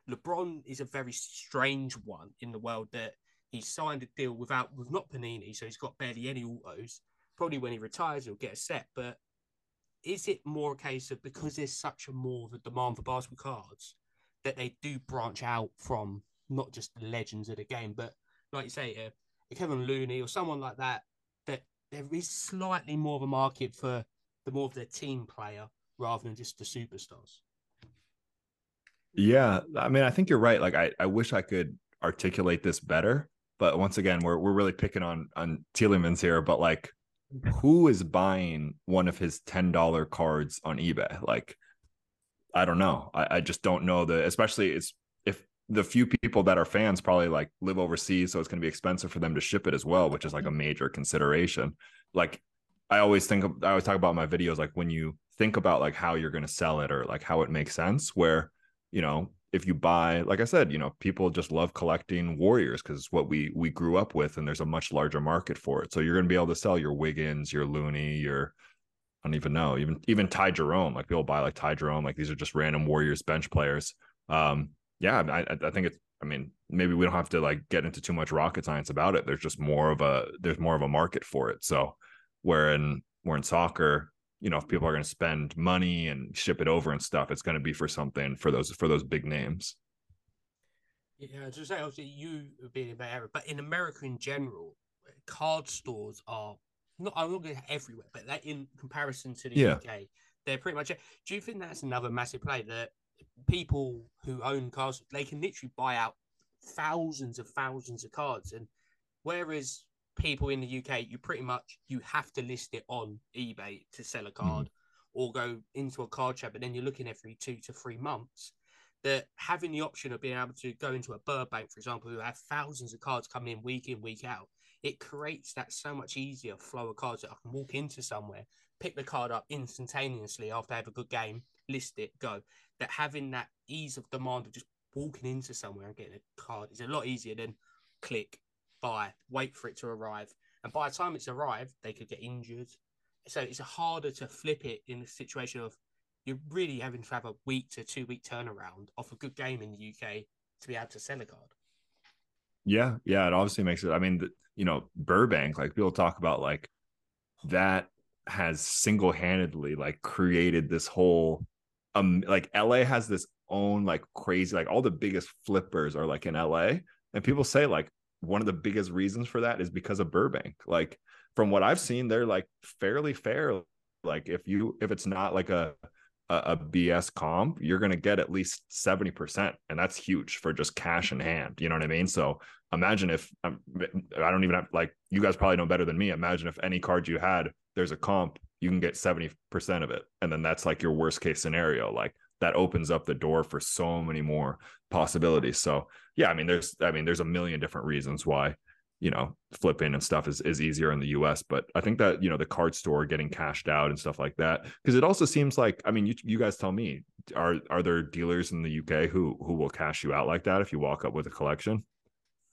LeBron is a very strange one in the world that he signed a deal without with not Panini, so he's got barely any autos probably when he retires he'll get a set. But is it more a case of because there's such a more of a demand for basketball cards that they do branch out from not just the legends of the game, but like you say, uh, Kevin Looney or someone like that, that there is slightly more of a market for the more of the team player rather than just the superstars. Yeah, I mean, I think you're right. Like, I, I wish I could articulate this better, but once again, we're we're really picking on on Tielemans here. But like, mm-hmm. who is buying one of his ten dollar cards on eBay? Like, I don't know. I, I just don't know the. Especially, it's if the few people that are fans probably like live overseas, so it's going to be expensive for them to ship it as well, which is like a mm-hmm. major consideration. Like, I always think of, I always talk about my videos like when you think about like how you're going to sell it or like how it makes sense where you know if you buy like i said you know people just love collecting warriors because it's what we we grew up with and there's a much larger market for it. So you're going to be able to sell your wiggins your looney your i don't even know even even ty jerome. Like people buy like ty jerome. Like these are just random warriors bench players. Um yeah i i think it's i mean maybe we don't have to like get into too much rocket science about it. There's just more of a there's more of a market for it. So where in where in soccer you know if people are going to spend money and ship it over and stuff it's going to be for something for those for those big names yeah to say obviously you being in Bay Area, but in America in general card stores are not I'm not going to everywhere but that in comparison to the yeah. UK they're pretty much do you think that's another massive play that people who own cards they can literally buy out thousands of thousands of cards and whereas people in the UK, you pretty much you have to list it on eBay to sell a card, mm. or go into a card shop, but then you're looking every two to three months. That having the option of being able to go into a Burbank, for example, who have thousands of cards coming in week in week out, it creates that so much easier flow of cards that I can walk into somewhere, pick the card up instantaneously after I have a good game, list it, go. That having that ease of demand of just walking into somewhere and getting a card is a lot easier than click buy, wait for it to arrive. And by the time it's arrived, they could get injured. So it's harder to flip it in the situation of you're really having to have a week to two week turnaround off a good game in the UK to be able to sell a card. Yeah, yeah, it obviously makes it. I mean, you know, Burbank, like people talk about, like that has single handedly like created this whole, um, like LA has this own like crazy, like all the biggest flippers are like in LA, and people say like one of the biggest reasons for that is because of Burbank. Like from what I've seen, they're like fairly fair. Like if you if it's not like a a, a BS comp, you're gonna get at least 70%. And that's huge for just cash in hand. You know what I mean? So imagine if um, I don't even have like you guys probably know better than me. Imagine if any card you had, there's a comp, you can get 70% of it. And then that's like your worst case scenario. Like that opens up the door for so many more possibilities. So yeah, I mean, there's I mean, there's a million different reasons why you know flipping and stuff is, is easier in the us but i think that you know the card store getting cashed out and stuff like that because it also seems like i mean you, you guys tell me are are there dealers in the uk who who will cash you out like that if you walk up with a collection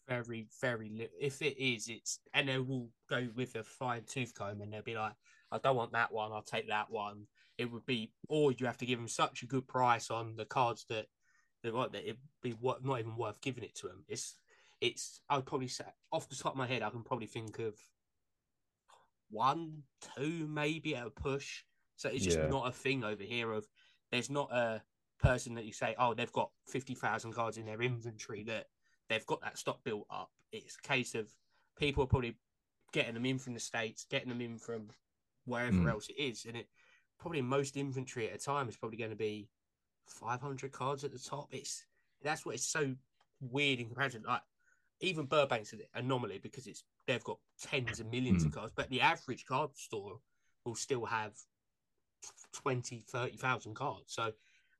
very very little if it is it's and they will go with a fine tooth comb and they'll be like i don't want that one i'll take that one it would be or you have to give them such a good price on the cards that they want that it'd be what not even worth giving it to them. It's it's I would probably say off the top of my head I can probably think of one, two, maybe at a push. So it's just yeah. not a thing over here of there's not a person that you say, oh, they've got fifty thousand cards in their inventory that they've got that stock built up. It's a case of people are probably getting them in from the States, getting them in from wherever mm. else it is. And it probably most inventory at a time is probably going to be 500 cards at the top. It's that's what it's so weird in comparison. Like even Burbank's an anomaly because it's they've got tens of millions mm. of hmm. cards, but the average card store will still have 20, 30,000 cards. So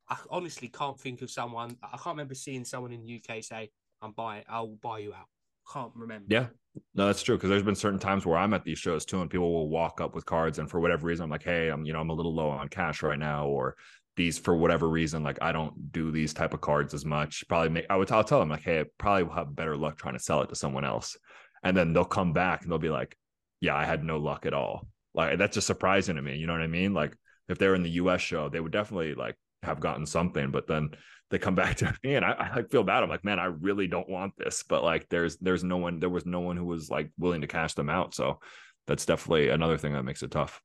I honestly can't think of someone. I can't remember seeing someone in the UK say, "I'm buying. I'll buy you out." Can't remember. Yeah, no, that's true. Because there's been certain times where I'm at these shows too, and people will walk up with cards, and for whatever reason, I'm like, "Hey, I'm you know I'm a little low on cash right now," or these for whatever reason like i don't do these type of cards as much. Probably make i would i'll tell them like hey i probably will have better luck trying to sell it to someone else. And then they'll come back and they'll be like yeah i had no luck at all. Like that's just surprising to me you know what i mean? Like if they're in the us show they would definitely like have gotten something but then they come back to me and I, I feel bad i'm like man i really don't want this but like there's there's no one there was no one who was like willing to cash them out so that's definitely another thing that makes it tough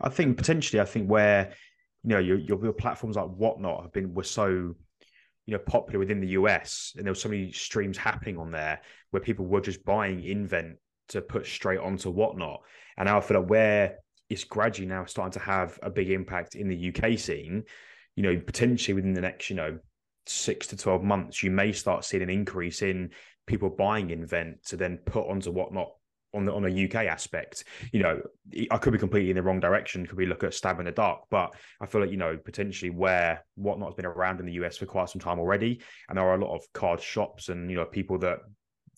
I think potentially, I think where you know your, your, your platforms like whatnot have been were so you know popular within the US, and there were so many streams happening on there where people were just buying Invent to put straight onto whatnot, and now I feel like where it's gradually now starting to have a big impact in the UK scene. You know, potentially within the next you know six to twelve months, you may start seeing an increase in people buying Invent to then put onto whatnot on the on a UK aspect. You know, I could be completely in the wrong direction. Could we look at Stab in the Dark? But I feel like you know potentially where whatnot's been around in the US for quite some time already, and there are a lot of card shops and you know people that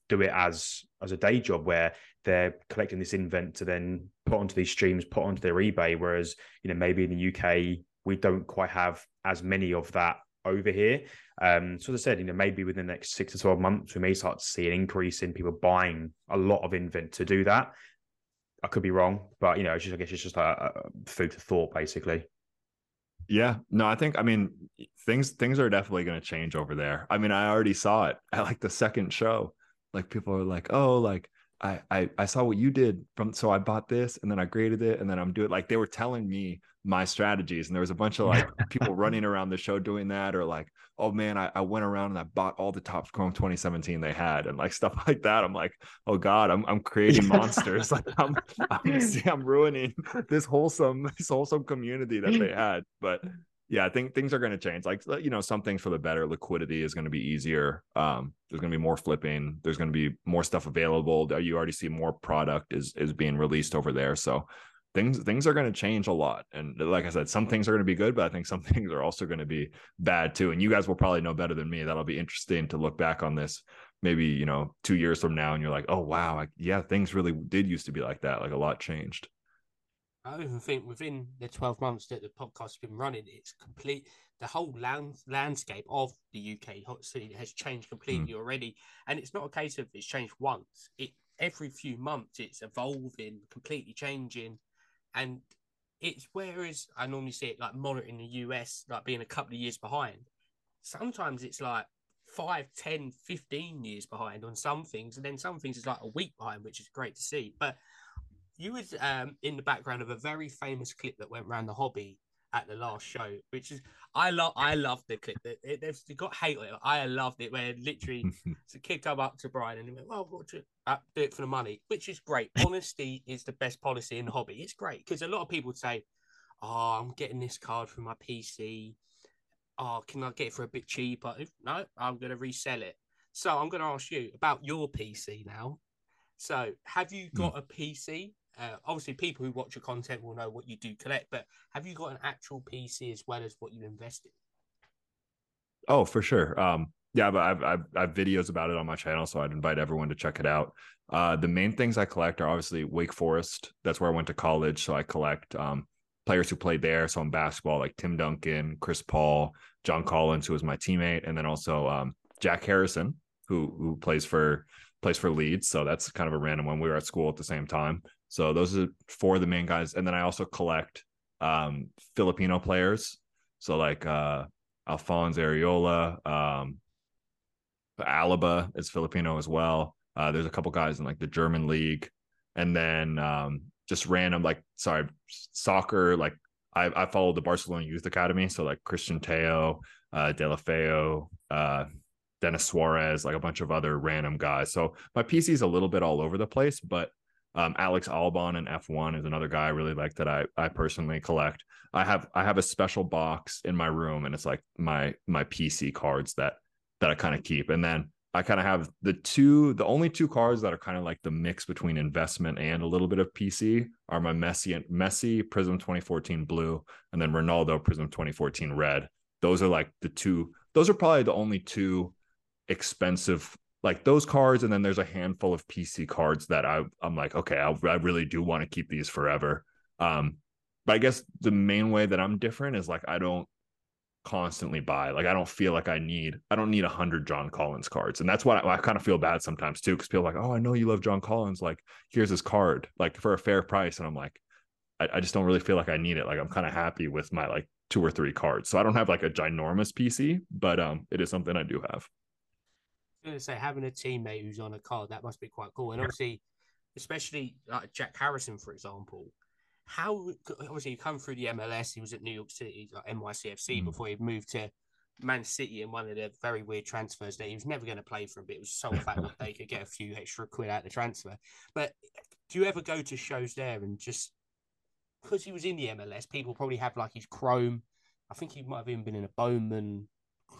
do it as as a day job where they're collecting this invent to then put onto these streams, put onto their eBay. Whereas you know maybe in the UK we don't quite have as many of that over here. Um, so as I said, you know, maybe within the next six to twelve months, we may start to see an increase in people buying a lot of Invent to do that. I could be wrong, but you know, it's just I guess it's just a, a food for thought, basically. Yeah, no, I think I mean things things are definitely going to change over there. I mean, I already saw it at like the second show. Like people are like, "Oh, like I I I saw what you did from so I bought this and then I graded it and then I'm doing like they were telling me my strategies. And there was a bunch of like [LAUGHS] people running around the show doing that, or like, oh man, I, I went around and I bought all the top Chrome 2017 they had, and like [LAUGHS] stuff like that. I'm like, oh god, I'm I'm creating [LAUGHS] monsters. like I'm I'm, I'm ruining this wholesome this wholesome community that they had. But yeah, I think things are going to change. Like you know, some things for the better. Liquidity is going to be easier. Um, there's going to be more flipping. There's going to be more stuff available. You already see more product is is being released over there. So things things are going to change a lot and like i said some things are going to be good but i think some [LAUGHS] things are also going to be bad too and you guys will probably know better than me that'll be interesting to look back on this maybe you know two years from now and you're like oh wow I, yeah things really did used to be like that like a lot changed i even think within the 12 months that the podcast has been running it's complete the whole land, landscape of the uk hot city has changed completely mm. already and it's not a case of it's changed once it every few months it's evolving completely changing and it's whereas I normally see it like monitoring the US, like being a couple of years behind. Sometimes it's like five, 10, 15 years behind on some things, and then some things is like a week behind, which is great to see. But you was um, in the background of a very famous clip that went around the hobby at the last show, which is I love I love the clip. It, it, they've got hate on it. I loved it where literally [LAUGHS] it's a kid come up to Brian and he went, "Well, what do uh, do it for the money," which is great. [LAUGHS] Honesty is the best policy in the hobby. It's great because a lot of people say, "Oh, I'm getting this card from my PC. Oh, can I get it for a bit cheaper?" If, no, I'm going to resell it. So I'm going to ask you about your PC now. So, have you got mm. a PC uh, obviously, people who watch your content will know what you do collect, but have you got an actual PC as well as what you invest in? Oh, for sure. Um, yeah, but I've, I've, I've videos about it on my channel, so I'd invite everyone to check it out. Uh, the main things I collect are obviously Wake Forest. That's where I went to college, so I collect um, players who played there. So in basketball, like Tim Duncan, Chris Paul, John Collins, who was my teammate, and then also um, Jack Harrison, who who plays for plays for Leeds. So that's kind of a random one. We were at school at the same time. So those are four of the main guys. And then I also collect um, Filipino players. So like uh, Alphonse Areola, um, Alaba is Filipino as well. Uh, there's a couple guys in like the German league, and then um, just random like sorry soccer. Like I I follow the Barcelona Youth Academy, so like Cristian Tello, uh, Deulofeu, uh, Denis Suarez, like a bunch of other random guys. So my PC is a little bit all over the place, but um, Alex Albon and F1 is another guy I really like that I I personally collect. I have I have a special box in my room and it's like my my PC cards that that I kind of keep. And then I kind of have the two the only two cards that are kind of like the mix between investment and a little bit of PC are my Messi and Messi Prizm 2014 blue and then Ronaldo Prizm 2014 red. Those are like the two those are probably the only two expensive like those cards and then there's a handful of pc cards that I, i'm like okay I, I really do want to keep these forever. Um but i guess the main way that i'm different is like i don't constantly buy like i don't feel like i need i don't need a hundred john collins cards and that's why I, I kind of feel bad sometimes too because people like oh i know you love john collins like here's his card like for a fair price and i'm like I, I just don't really feel like i need it like i'm kind of happy with my like two or three cards so i don't have like a ginormous pc but um it is something i do have going to say having a teammate who's on a card that must be quite cool, and obviously, especially like Jack Harrison, for example, how obviously he come through the MLS. He was at New York City, like NYCFC, Mm. before he moved to Man City in one of the very weird transfers that he was never going to play for a bit. It was so fact that they could get a few extra quid out of the transfer. But do you ever go to shows there and just because he was in the MLS, people probably have like his Chrome. I think he might have even been in a Bowman.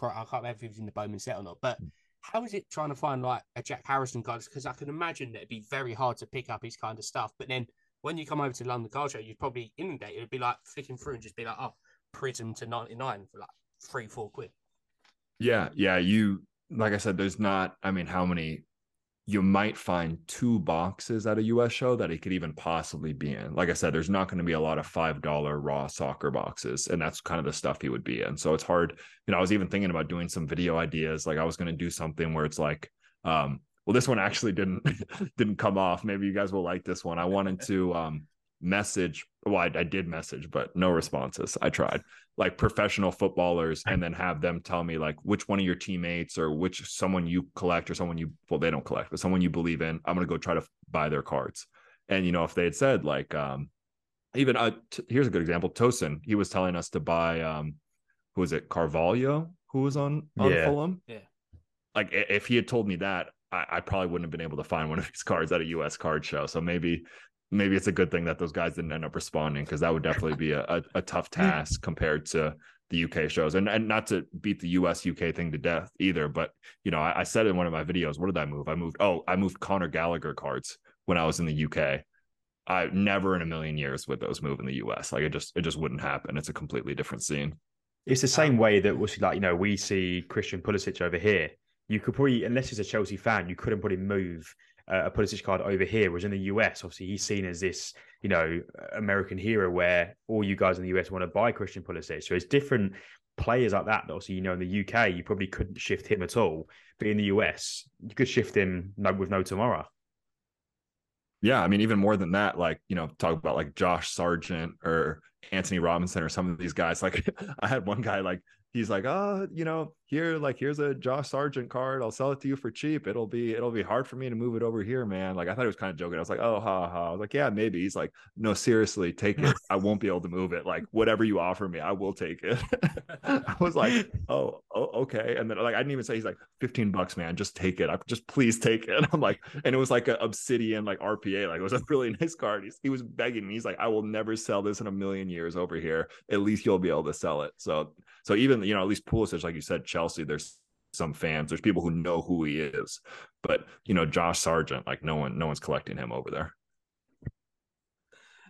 I can't remember if he was in the Bowman set or not. But how is it trying to find like a Jack Harrison card? Because I can imagine that it'd be very hard to pick up his kind of stuff. But then when you come over to London Car Show, you'd probably inundate. It'd be like flicking through and just be like, oh, Prizm to ninety nine for like three, four quid. Yeah, yeah. You like I said, there's not. I mean, how many? You might find two boxes at a US show that he could even possibly be in. Like I said, there's not going to be a lot of five dollar raw soccer boxes, and that's kind of the stuff he would be in. So it's hard. You know, I was even thinking about doing some video ideas. Like I was going to do something where it's like, um, well, this one actually didn't [LAUGHS] didn't come off. Maybe you guys will like this one. I wanted to um message. Well, I, I did message, but no responses. I tried like professional footballers and then have them tell me like which one of your teammates or which someone you collect or someone you well they don't collect but someone you believe in i'm going to go try to buy their cards and you know if they had said like um even uh, t- here's a good example tosin he was telling us to buy um who was it carvalho who was on on Yeah. fulham Yeah. like if he had told me that I, I probably wouldn't have been able to find one of his cards at a us card show so maybe maybe it's a good thing that those guys didn't end up responding because that would definitely be a, a, a tough mm. task compared to the UK shows. And and not to beat the US UK thing to death either, but you know, I, I said in one of my videos, what did I move? I moved oh, I moved Conor Gallagher cards when I was in the UK. I never in a million years would those move in the US. Like it just it just wouldn't happen. It's a completely different scene. It's the same way that we see like you know we see Christian Pulisic over here. You could probably, unless he's a Chelsea fan, you couldn't probably move a Pulisic card over here. Whereas in the US, obviously he's seen as this you know American hero, where all you guys in the US want to buy Christian Pulisic. So it's different players like that. Obviously you know in the UK you probably couldn't shift him at all, but in the US you could shift him with no tomorrow. Yeah, I mean, even more than that, like, you know, talk about like Josh Sargent or Antonee Robinson or some of these guys. Like, [LAUGHS] I had one guy, like, he's like, oh, you know, here, like, here's a Josh Sargent card. I'll sell it to you for cheap. It'll be, it'll be hard for me to move it over here, man. Like, I thought he was kind of joking. I was like, oh, ha, ha. I was like, yeah, maybe. He's like, no, seriously, take it. I won't be able to move it. Like, whatever you offer me, I will take it. [LAUGHS] I was like, oh, oh, okay. And then, like, I didn't even say, he's like, 15 bucks, man. Just take it. I just please take it. [LAUGHS] I'm like, and it was like an obsidian, like RPA. Like, it was a really [LAUGHS] nice card. He's, he was begging me. He's like, I will never sell this in a million years over here. At least you'll be able to sell it. So, so even, you know, at least Pulisic, like you said, Chelsea, there's some fans, there's people who know who he is. But, you know, Josh Sargent, like, no one, no one's collecting him over there.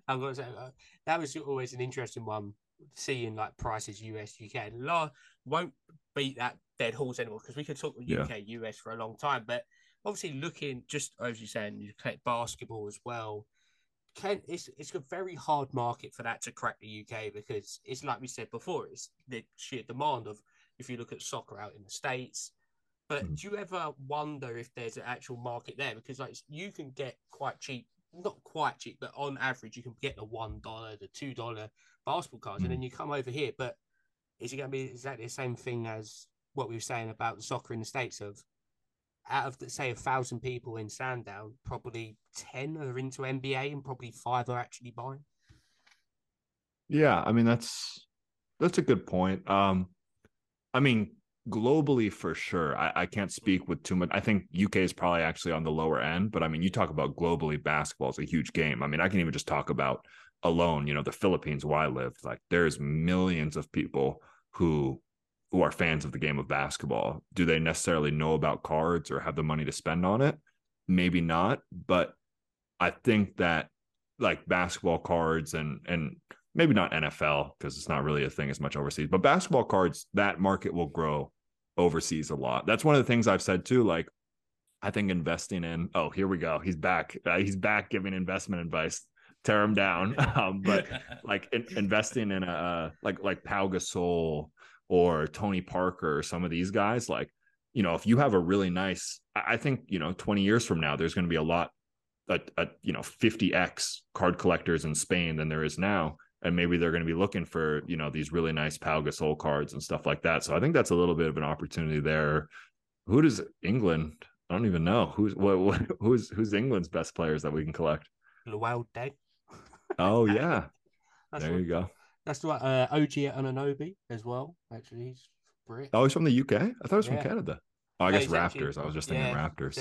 I'm to say uh, that was always an interesting one. Seeing like prices US UK La won't beat that dead horse anymore because we could talk Yeah. UK US for a long time. But obviously, looking just as you're saying, you collect basketball as well. Can it's it's a very hard market for that to crack the UK because it's like we said before, it's the sheer demand of if you look at soccer out in the states. But Mhm. do you ever wonder if there's an actual market there? Because like you can get quite cheap not quite cheap, but on average, you can get the one dollar, the two dollar basketball cards, and then you come over here. But is it going to be exactly the same thing as what we were saying about soccer in the states? Of out of the, say a thousand people in Sandown, probably ten are into NBA, and probably five are actually buying. Yeah, I mean that's that's a good point. Um, I mean globally for sure. I, I can't speak with too much. I think UK is probably actually on the lower end, but I mean you talk about globally, basketball is a huge game. I mean I can even just talk about alone. You know the Philippines where I live. Like there's millions of people who who are fans of the game of basketball. Do they necessarily know about cards or have the money to spend on it? Maybe not, but I think that like basketball cards and and maybe not NFL because it's not really a thing as much overseas, but basketball cards, that market will grow overseas a lot. That's one of the things I've said too. Like, I think investing in, oh, here we go. He's back. Uh, he's back giving investment advice. Tear him down. [LAUGHS] Um, but [LAUGHS] like in, investing in a, like, like Pau Gasol or Tony Parker or some of these guys, like, you know, if you have a really nice, I think, you know, 20 years from now, there's going to be a lot, a, a you know, 50x card collectors in Spain than there is now and maybe they're going to be looking for you know these really nice Pau Gasol cards and stuff like that. So I think that's a little bit of an opportunity there. Who does England? I don't even know who's what, what [LAUGHS] who's who's England's best players that we can collect. Luol Deng. Oh [LAUGHS] yeah, there right. you go. That's right. Uh, OG Anunoby as well. Actually, he's Brit. Oh, he's from the UK. I thought he was Yeah. from Canada. Oh, I No, guess he's actually- Raptors. I was just thinking yeah, Raptors.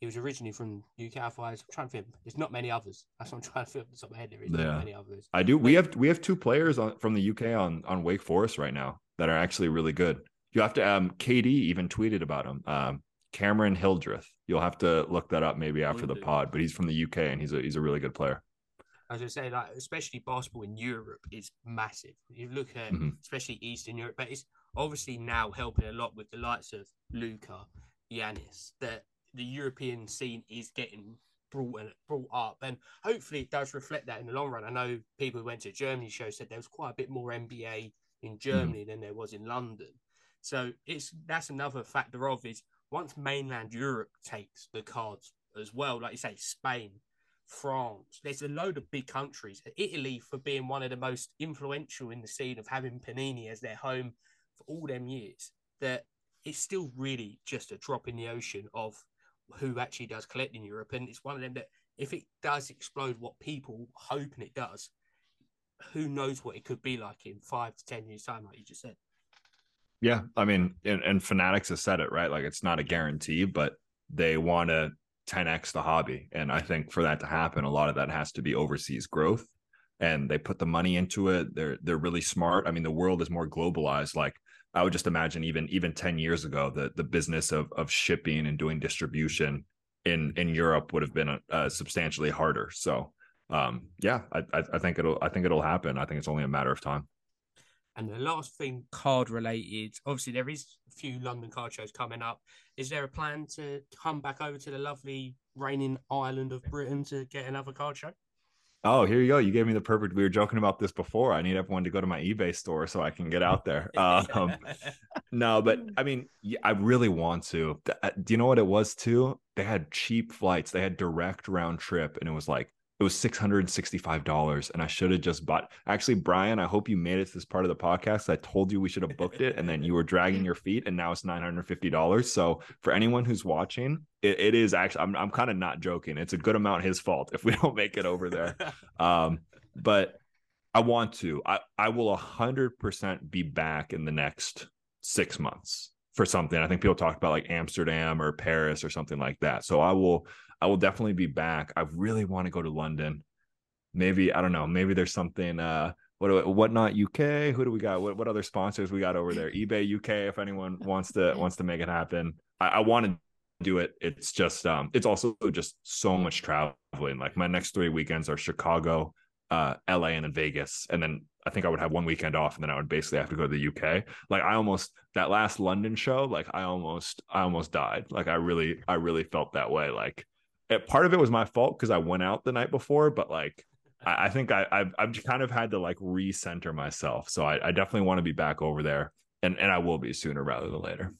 He was originally from UK. Otherwise, I'm trying to think. There's not many others. That's what I'm trying to think off the top of my head. There is Yeah. not many others. I do. We have we have two players on, from the UK on on Wake Forest right now that are actually really good. You have to. Um, KD even tweeted about him. Um, Cameron Hildreth. You'll have to look that up maybe after the pod. But he's from the UK and he's a he's a really good player. As I say, like especially basketball in Europe is massive. You look at Mhm. especially Eastern Europe, but it's obviously now helping a lot with the likes of Luka, Giannis, that the European scene is getting brought and brought up, and hopefully it does reflect that in the long run. I know people who went to Germany show said there was quite a bit more NBA in hmm. Germany than there was in London. So it's that's another factor of is once mainland Europe takes the cards as well, like you say, Spain, France. There's a load of big countries. Italy for being one of the most influential in the scene of having Panini as their home for all them years. That it's still really just a drop in the ocean of who actually does collect in Europe, and it's one of them that if it does explode, what people hoping it does, who knows what it could be like in five to ten years time, like you just said. Yeah, I mean, and, and Fanatics has said it right. Like it's not a guarantee, but they want to 10x the hobby, and I think for that to happen, a lot of that has to be overseas growth. And they put the money into it. They're they're really smart. I mean, the world is more globalized. Like I would just imagine, even even ten years ago, the the business of of shipping and doing distribution in in Europe would have been uh, substantially harder. So, um, yeah, I, I I think it'll I think it'll happen. I think it's only a matter of time. And the last thing, card related, obviously there is a few London card shows coming up. Is there a plan to come back over to the lovely reigning island of Britain to get another card show? Oh, here you go. You gave me the perfect. We were joking about this before. I need everyone to go to my eBay store so I can get out there. Um, [LAUGHS] no, but I mean, I really want to. Uh, Do you know what it was too? They had cheap flights. They had direct round trip, and it was like it was six hundred and sixty five dollars. And I should have just bought. Actually, Brian, I hope you made it to this part of the podcast. I told you we should have booked it, and then you were dragging your feet, and now it's nine hundred fifty dollars. So for anyone who's watching, it, it is actually. I'm I'm kind of not joking. It's a good amount his fault if we [LAUGHS] don't make it over there. [LAUGHS] Um, but I want to. I I will hundred percent be back in the next six months for something. I think people talk about like Amsterdam or Paris or something like that. So I will. I will definitely be back. I really want to go to London. Maybe I don't know. Maybe there's something. Uh, what do- whatnot UK? Who do we got? What what other sponsors we got over there? [LAUGHS] eBay UK. If anyone wants to wants to make it happen, I, I want to do it. It's just um, it's also just so much traveling. Like my next three weekends are Chicago, uh, LA, and then Vegas, and then I think I would have one weekend off, and then I would basically have to go to the UK. Like I almost that last London show, like I almost I almost died. Like I really I really felt that way. Like Eh, part of it was my fault because I went out the night before, but like I, I think I I've, I've kind of had to like recenter myself. So I, I definitely want to be back over there, and and I will be sooner rather than later.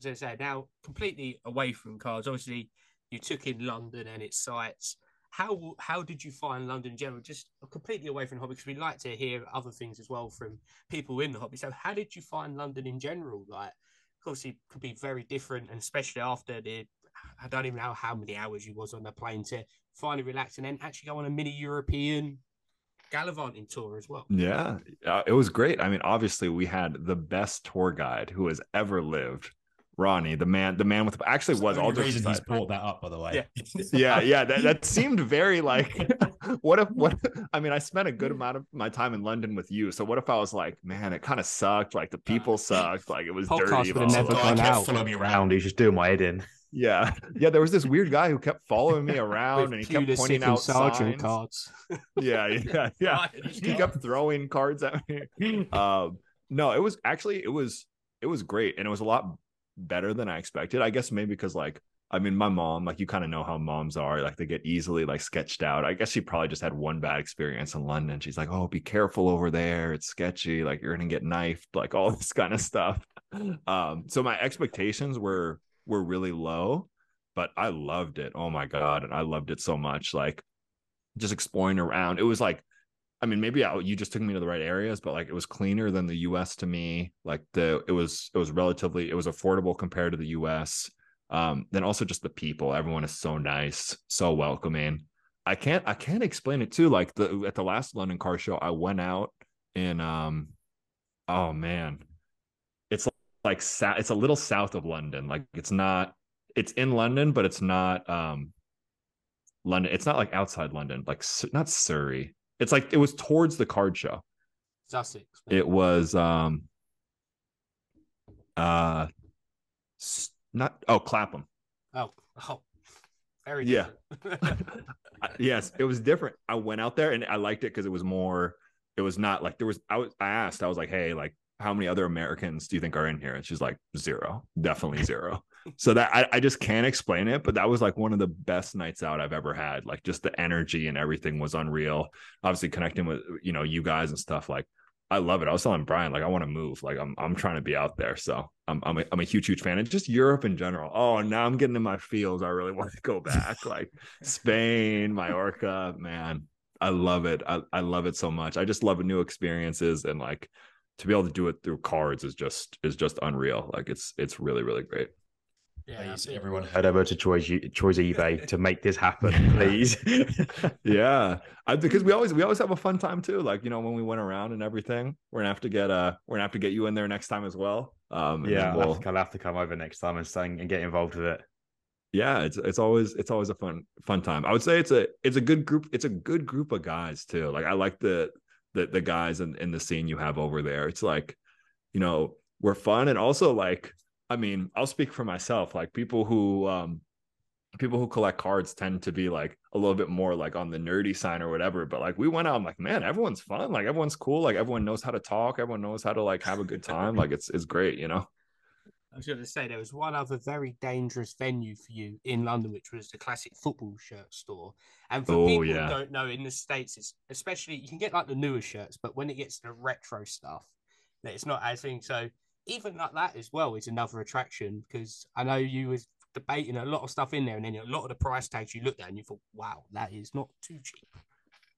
As I say, now completely away from cards. Obviously, you took in London and its sights. How how did you find London in general? Just completely away from the hobby because we like to hear other things as well from people in the hobby. So, how did you find London in general? Like, obviously, it could be very different, and especially after the I don't even know how many hours you was on the plane to finally relax and then actually go on a mini European gallivanting tour as well. Yeah, uh, it was great. I mean, obviously, we had the best tour guide who has ever lived. Ronnie, the man, the man with actually was all the jokes reason he's aside. brought that up, by the way. [LAUGHS] yeah yeah that, that seemed very like what if what i mean i spent a good amount of my time in london with you so what if i was like man it kind of sucked like the people [LAUGHS] sucked like it was Podcast dirty would've blah, never blah, guy gone blah. kept out. following me Around, around. he's just doing my head in. Yeah. [LAUGHS] Yeah there was this weird guy who kept following me around and he kept pointing out signs. cards. [LAUGHS] yeah yeah [LAUGHS] yeah. He kept throwing cards at me. Um no it was actually it was it was great and it was a lot better than i expected i guess maybe because like i mean my mom like you kind of know how moms are like they get easily like sketched out. I guess she probably just had one bad experience in london she's like oh be careful over there it's sketchy like you're gonna get knifed like all this kind of stuff. Um so my expectations were were really low but i loved it oh my god and i loved it so much like just exploring around it was like I mean, maybe I, you just took me to the right areas, but like it was cleaner than the U.S. to me. Like the it was it was relatively it was affordable compared to the U.S. Um, then also just the people, everyone is so nice, so welcoming. I can't I can't explain it too. Like the at the last London car show, I went out in um oh man. Like it's a little south of London. Like it's not it's in London, but it's not um London. It's not like outside London, like not Surrey. It's like it was towards the card show. Sussex. It was um uh not oh Clapham. Oh, oh very yeah. [LAUGHS] yes, it was different. I went out there and I liked it because it was more. It was not like there was. I was. I asked. I was like, "Hey, like, how many other Americans do you think are in here?" And she's like, zero, definitely [LAUGHS] zero. so that I, I just can't explain it, but that was like one of the best nights out I've ever had. Like just the energy and everything was unreal. Obviously connecting with you know you guys and stuff like I love it. I was telling Brian, like, I want to move. Like, I'm I'm trying to be out there. So I'm I'm a, I'm a huge huge fan, and just Europe in general. Oh, now I'm getting in my feels. I really [LAUGHS] want to go back, like Spain, Mallorca. Man, I love it. I I love it so much. I just love new experiences, and like to be able to do it through cards is just is just unreal. Like, it's it's really really great. Yeah, please, everyone head over to Troy's Troy's eBay [LAUGHS] to make this happen, please. [LAUGHS] yeah, I, because we always we always have a fun time too. Like you know when we went around and everything, we're gonna have to get uh we're gonna have to get you in there next time as well. Um, yeah, we'll, I'll, have to, I'll have to come over next time and saying and get involved with it. Yeah, it's it's always it's always a fun fun time. I would say it's a it's a good group. It's a good group of guys too. Like I like the the the guys in, in the scene you have over there. It's like, you know, we're fun and also like I mean, I'll speak for myself. Like people who um people who collect cards tend to be like a little bit more like on the nerdy side or whatever. But like we went out, I'm like, man, everyone's fun. Like everyone's cool. Like everyone knows how to talk. Everyone knows how to like have a good time. like it's it's great, you know. I was going to say there was one other very dangerous venue for you in London, which was the classic football shirt store. And for oh, people yeah. who don't know, in the states, it's especially you can get like the newer shirts, but when it gets to the retro stuff, it's not as thing. So even like that as well is another attraction because I know you was debating a lot of stuff in there, and then a lot of the price tags you looked at and you thought, wow, that is not too cheap.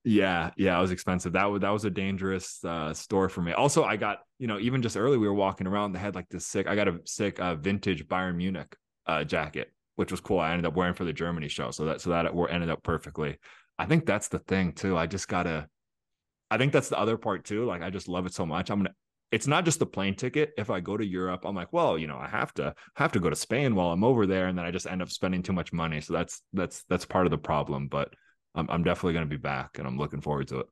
Yeah, yeah, it was expensive. That was that was a dangerous uh, store for me. Also, I got you know even just early we were walking around. They had like this sick. I got a sick uh, vintage Bayern Munich uh, jacket, which was cool. I ended up wearing for the Germany show, so that so that it ended up perfectly. I think that's the thing too. I just gotta. I think that's the other part too. Like I just love it so much. I'm gonna it's not just the plane ticket. If I go to Europe, I'm like, well, you know, I have to have to go to Spain while I'm over there, and then I just end up spending too much money. So that's that's that's part of the problem. But I'm I'm definitely going to be back, and I'm looking forward to it.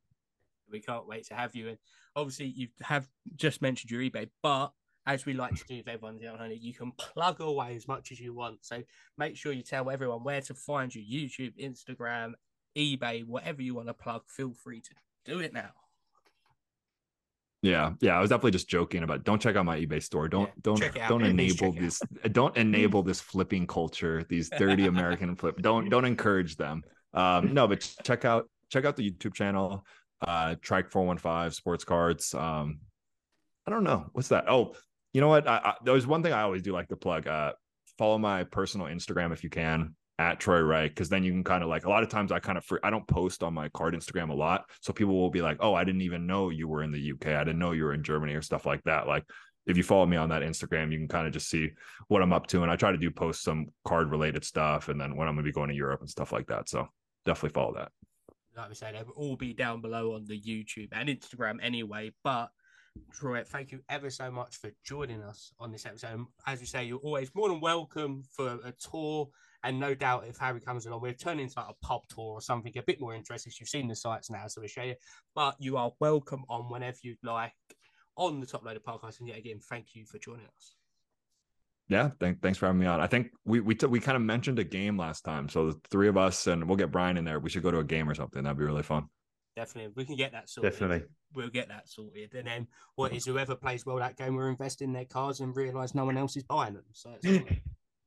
We can't wait to have you. And obviously, you have just mentioned your eBay, but as we like to do with everyone's honey, you can plug away as much as you want. So make sure you tell everyone where to find you: YouTube, Instagram, eBay, whatever you want to plug. Feel free to do it now. Yeah, yeah, I was definitely just joking about. Don't check out my eBay store. Don't yeah, don't don't enable this. Don't [LAUGHS] enable this flipping culture. These dirty American flip. Don't don't encourage them. Um, no, but check out check out the YouTube channel. Uh, Trike four one five Sports Cards. Um, I don't know what's that. Oh, you know what? I, I, there's one thing I always do like to plug. Uh, follow my personal Instagram if you can at Troy Wright because then you can kind of like a lot of times I kind of I don't post on my card Instagram a lot, so people will be like, "Oh, I didn't even know you were in the UK. I didn't know you were in Germany or stuff like that." Like if you follow me on that Instagram, you can kind of just see what I'm up to, and I try to do post some card related stuff, and then when I'm going to be going to Europe and stuff like that. So definitely follow that. Like we say, they will all be down below on the YouTube and Instagram anyway, but. Troy, thank you ever so much for joining us on this episode. As you say, you're always more than welcome for a tour and no doubt if Harry comes along, we'll turn into like a pub tour or something a bit more interesting. You've seen the sites now, so we'll show you. But you are welcome on whenever you'd like on the Top Loader podcast. And yet again, thank you for joining us. Yeah, thank, thanks for having me on. I think we we t- we kind of mentioned a game last time, so the three of us and we'll get Brian in there. We should go to a game or something. That'd be really fun. Definitely, we can get that sorted. Definitely, we'll get that sorted. And then what is whoever plays well that game, we're investing their cards and realize no one else is buying them. So [LAUGHS]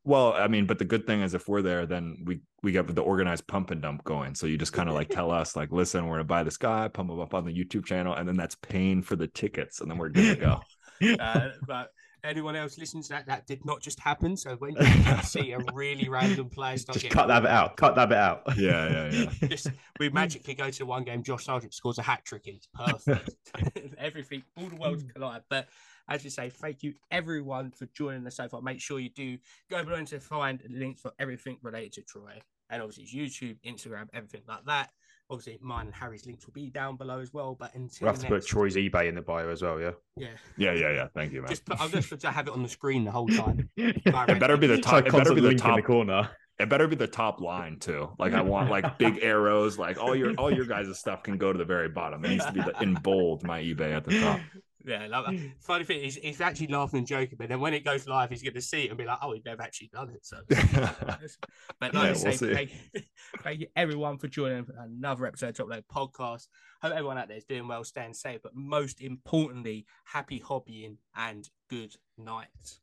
Well, I mean, but the good thing is if we're there, then we we get the organized pump and dump going. So you just kind of like tell us, like, listen, we're gonna buy this guy, pump him up on the YouTube channel, and then that's paying for the tickets, and then we're good to go. [LAUGHS] Uh, but anyone else listens to that, that did not just happen. So when [LAUGHS] you see a really random player start just cut that bit out, cut that bit out. Yeah, yeah, yeah. [LAUGHS] just we magically go to one game. Josh Sargent scores a hat trick. It's perfect. [LAUGHS] Everything, all the worlds collide. But as you say, thank you everyone for joining us so far. Make sure you do go below to find links for everything related to Troy. and obviously YouTube, Instagram, everything like that. Obviously, mine and Harry's links will be down below as well. But until We'll have to put Troy's eBay in the bio as well, yeah. yeah, Yeah, yeah, yeah. Thank you, man. just put, I'll just to have it on the screen the whole time. [LAUGHS] it better be the top. It better be the top. the corner. It better be the top line too. Like I want like big [LAUGHS] arrows. Like all your all your guys' stuff can go to the very bottom. It needs to be the, in bold. My eBay at the top. Yeah, like that. funny thing is, he's actually laughing and joking, but then when it goes live, he's going to see it and be like, "Oh, we've never actually done it." So, [LAUGHS] but like Yeah, I we'll say, thank, [LAUGHS] thank you everyone for joining another episode of Top Load Podcast. Hope everyone out there is doing well, staying safe, but most importantly, happy hobbying and good night.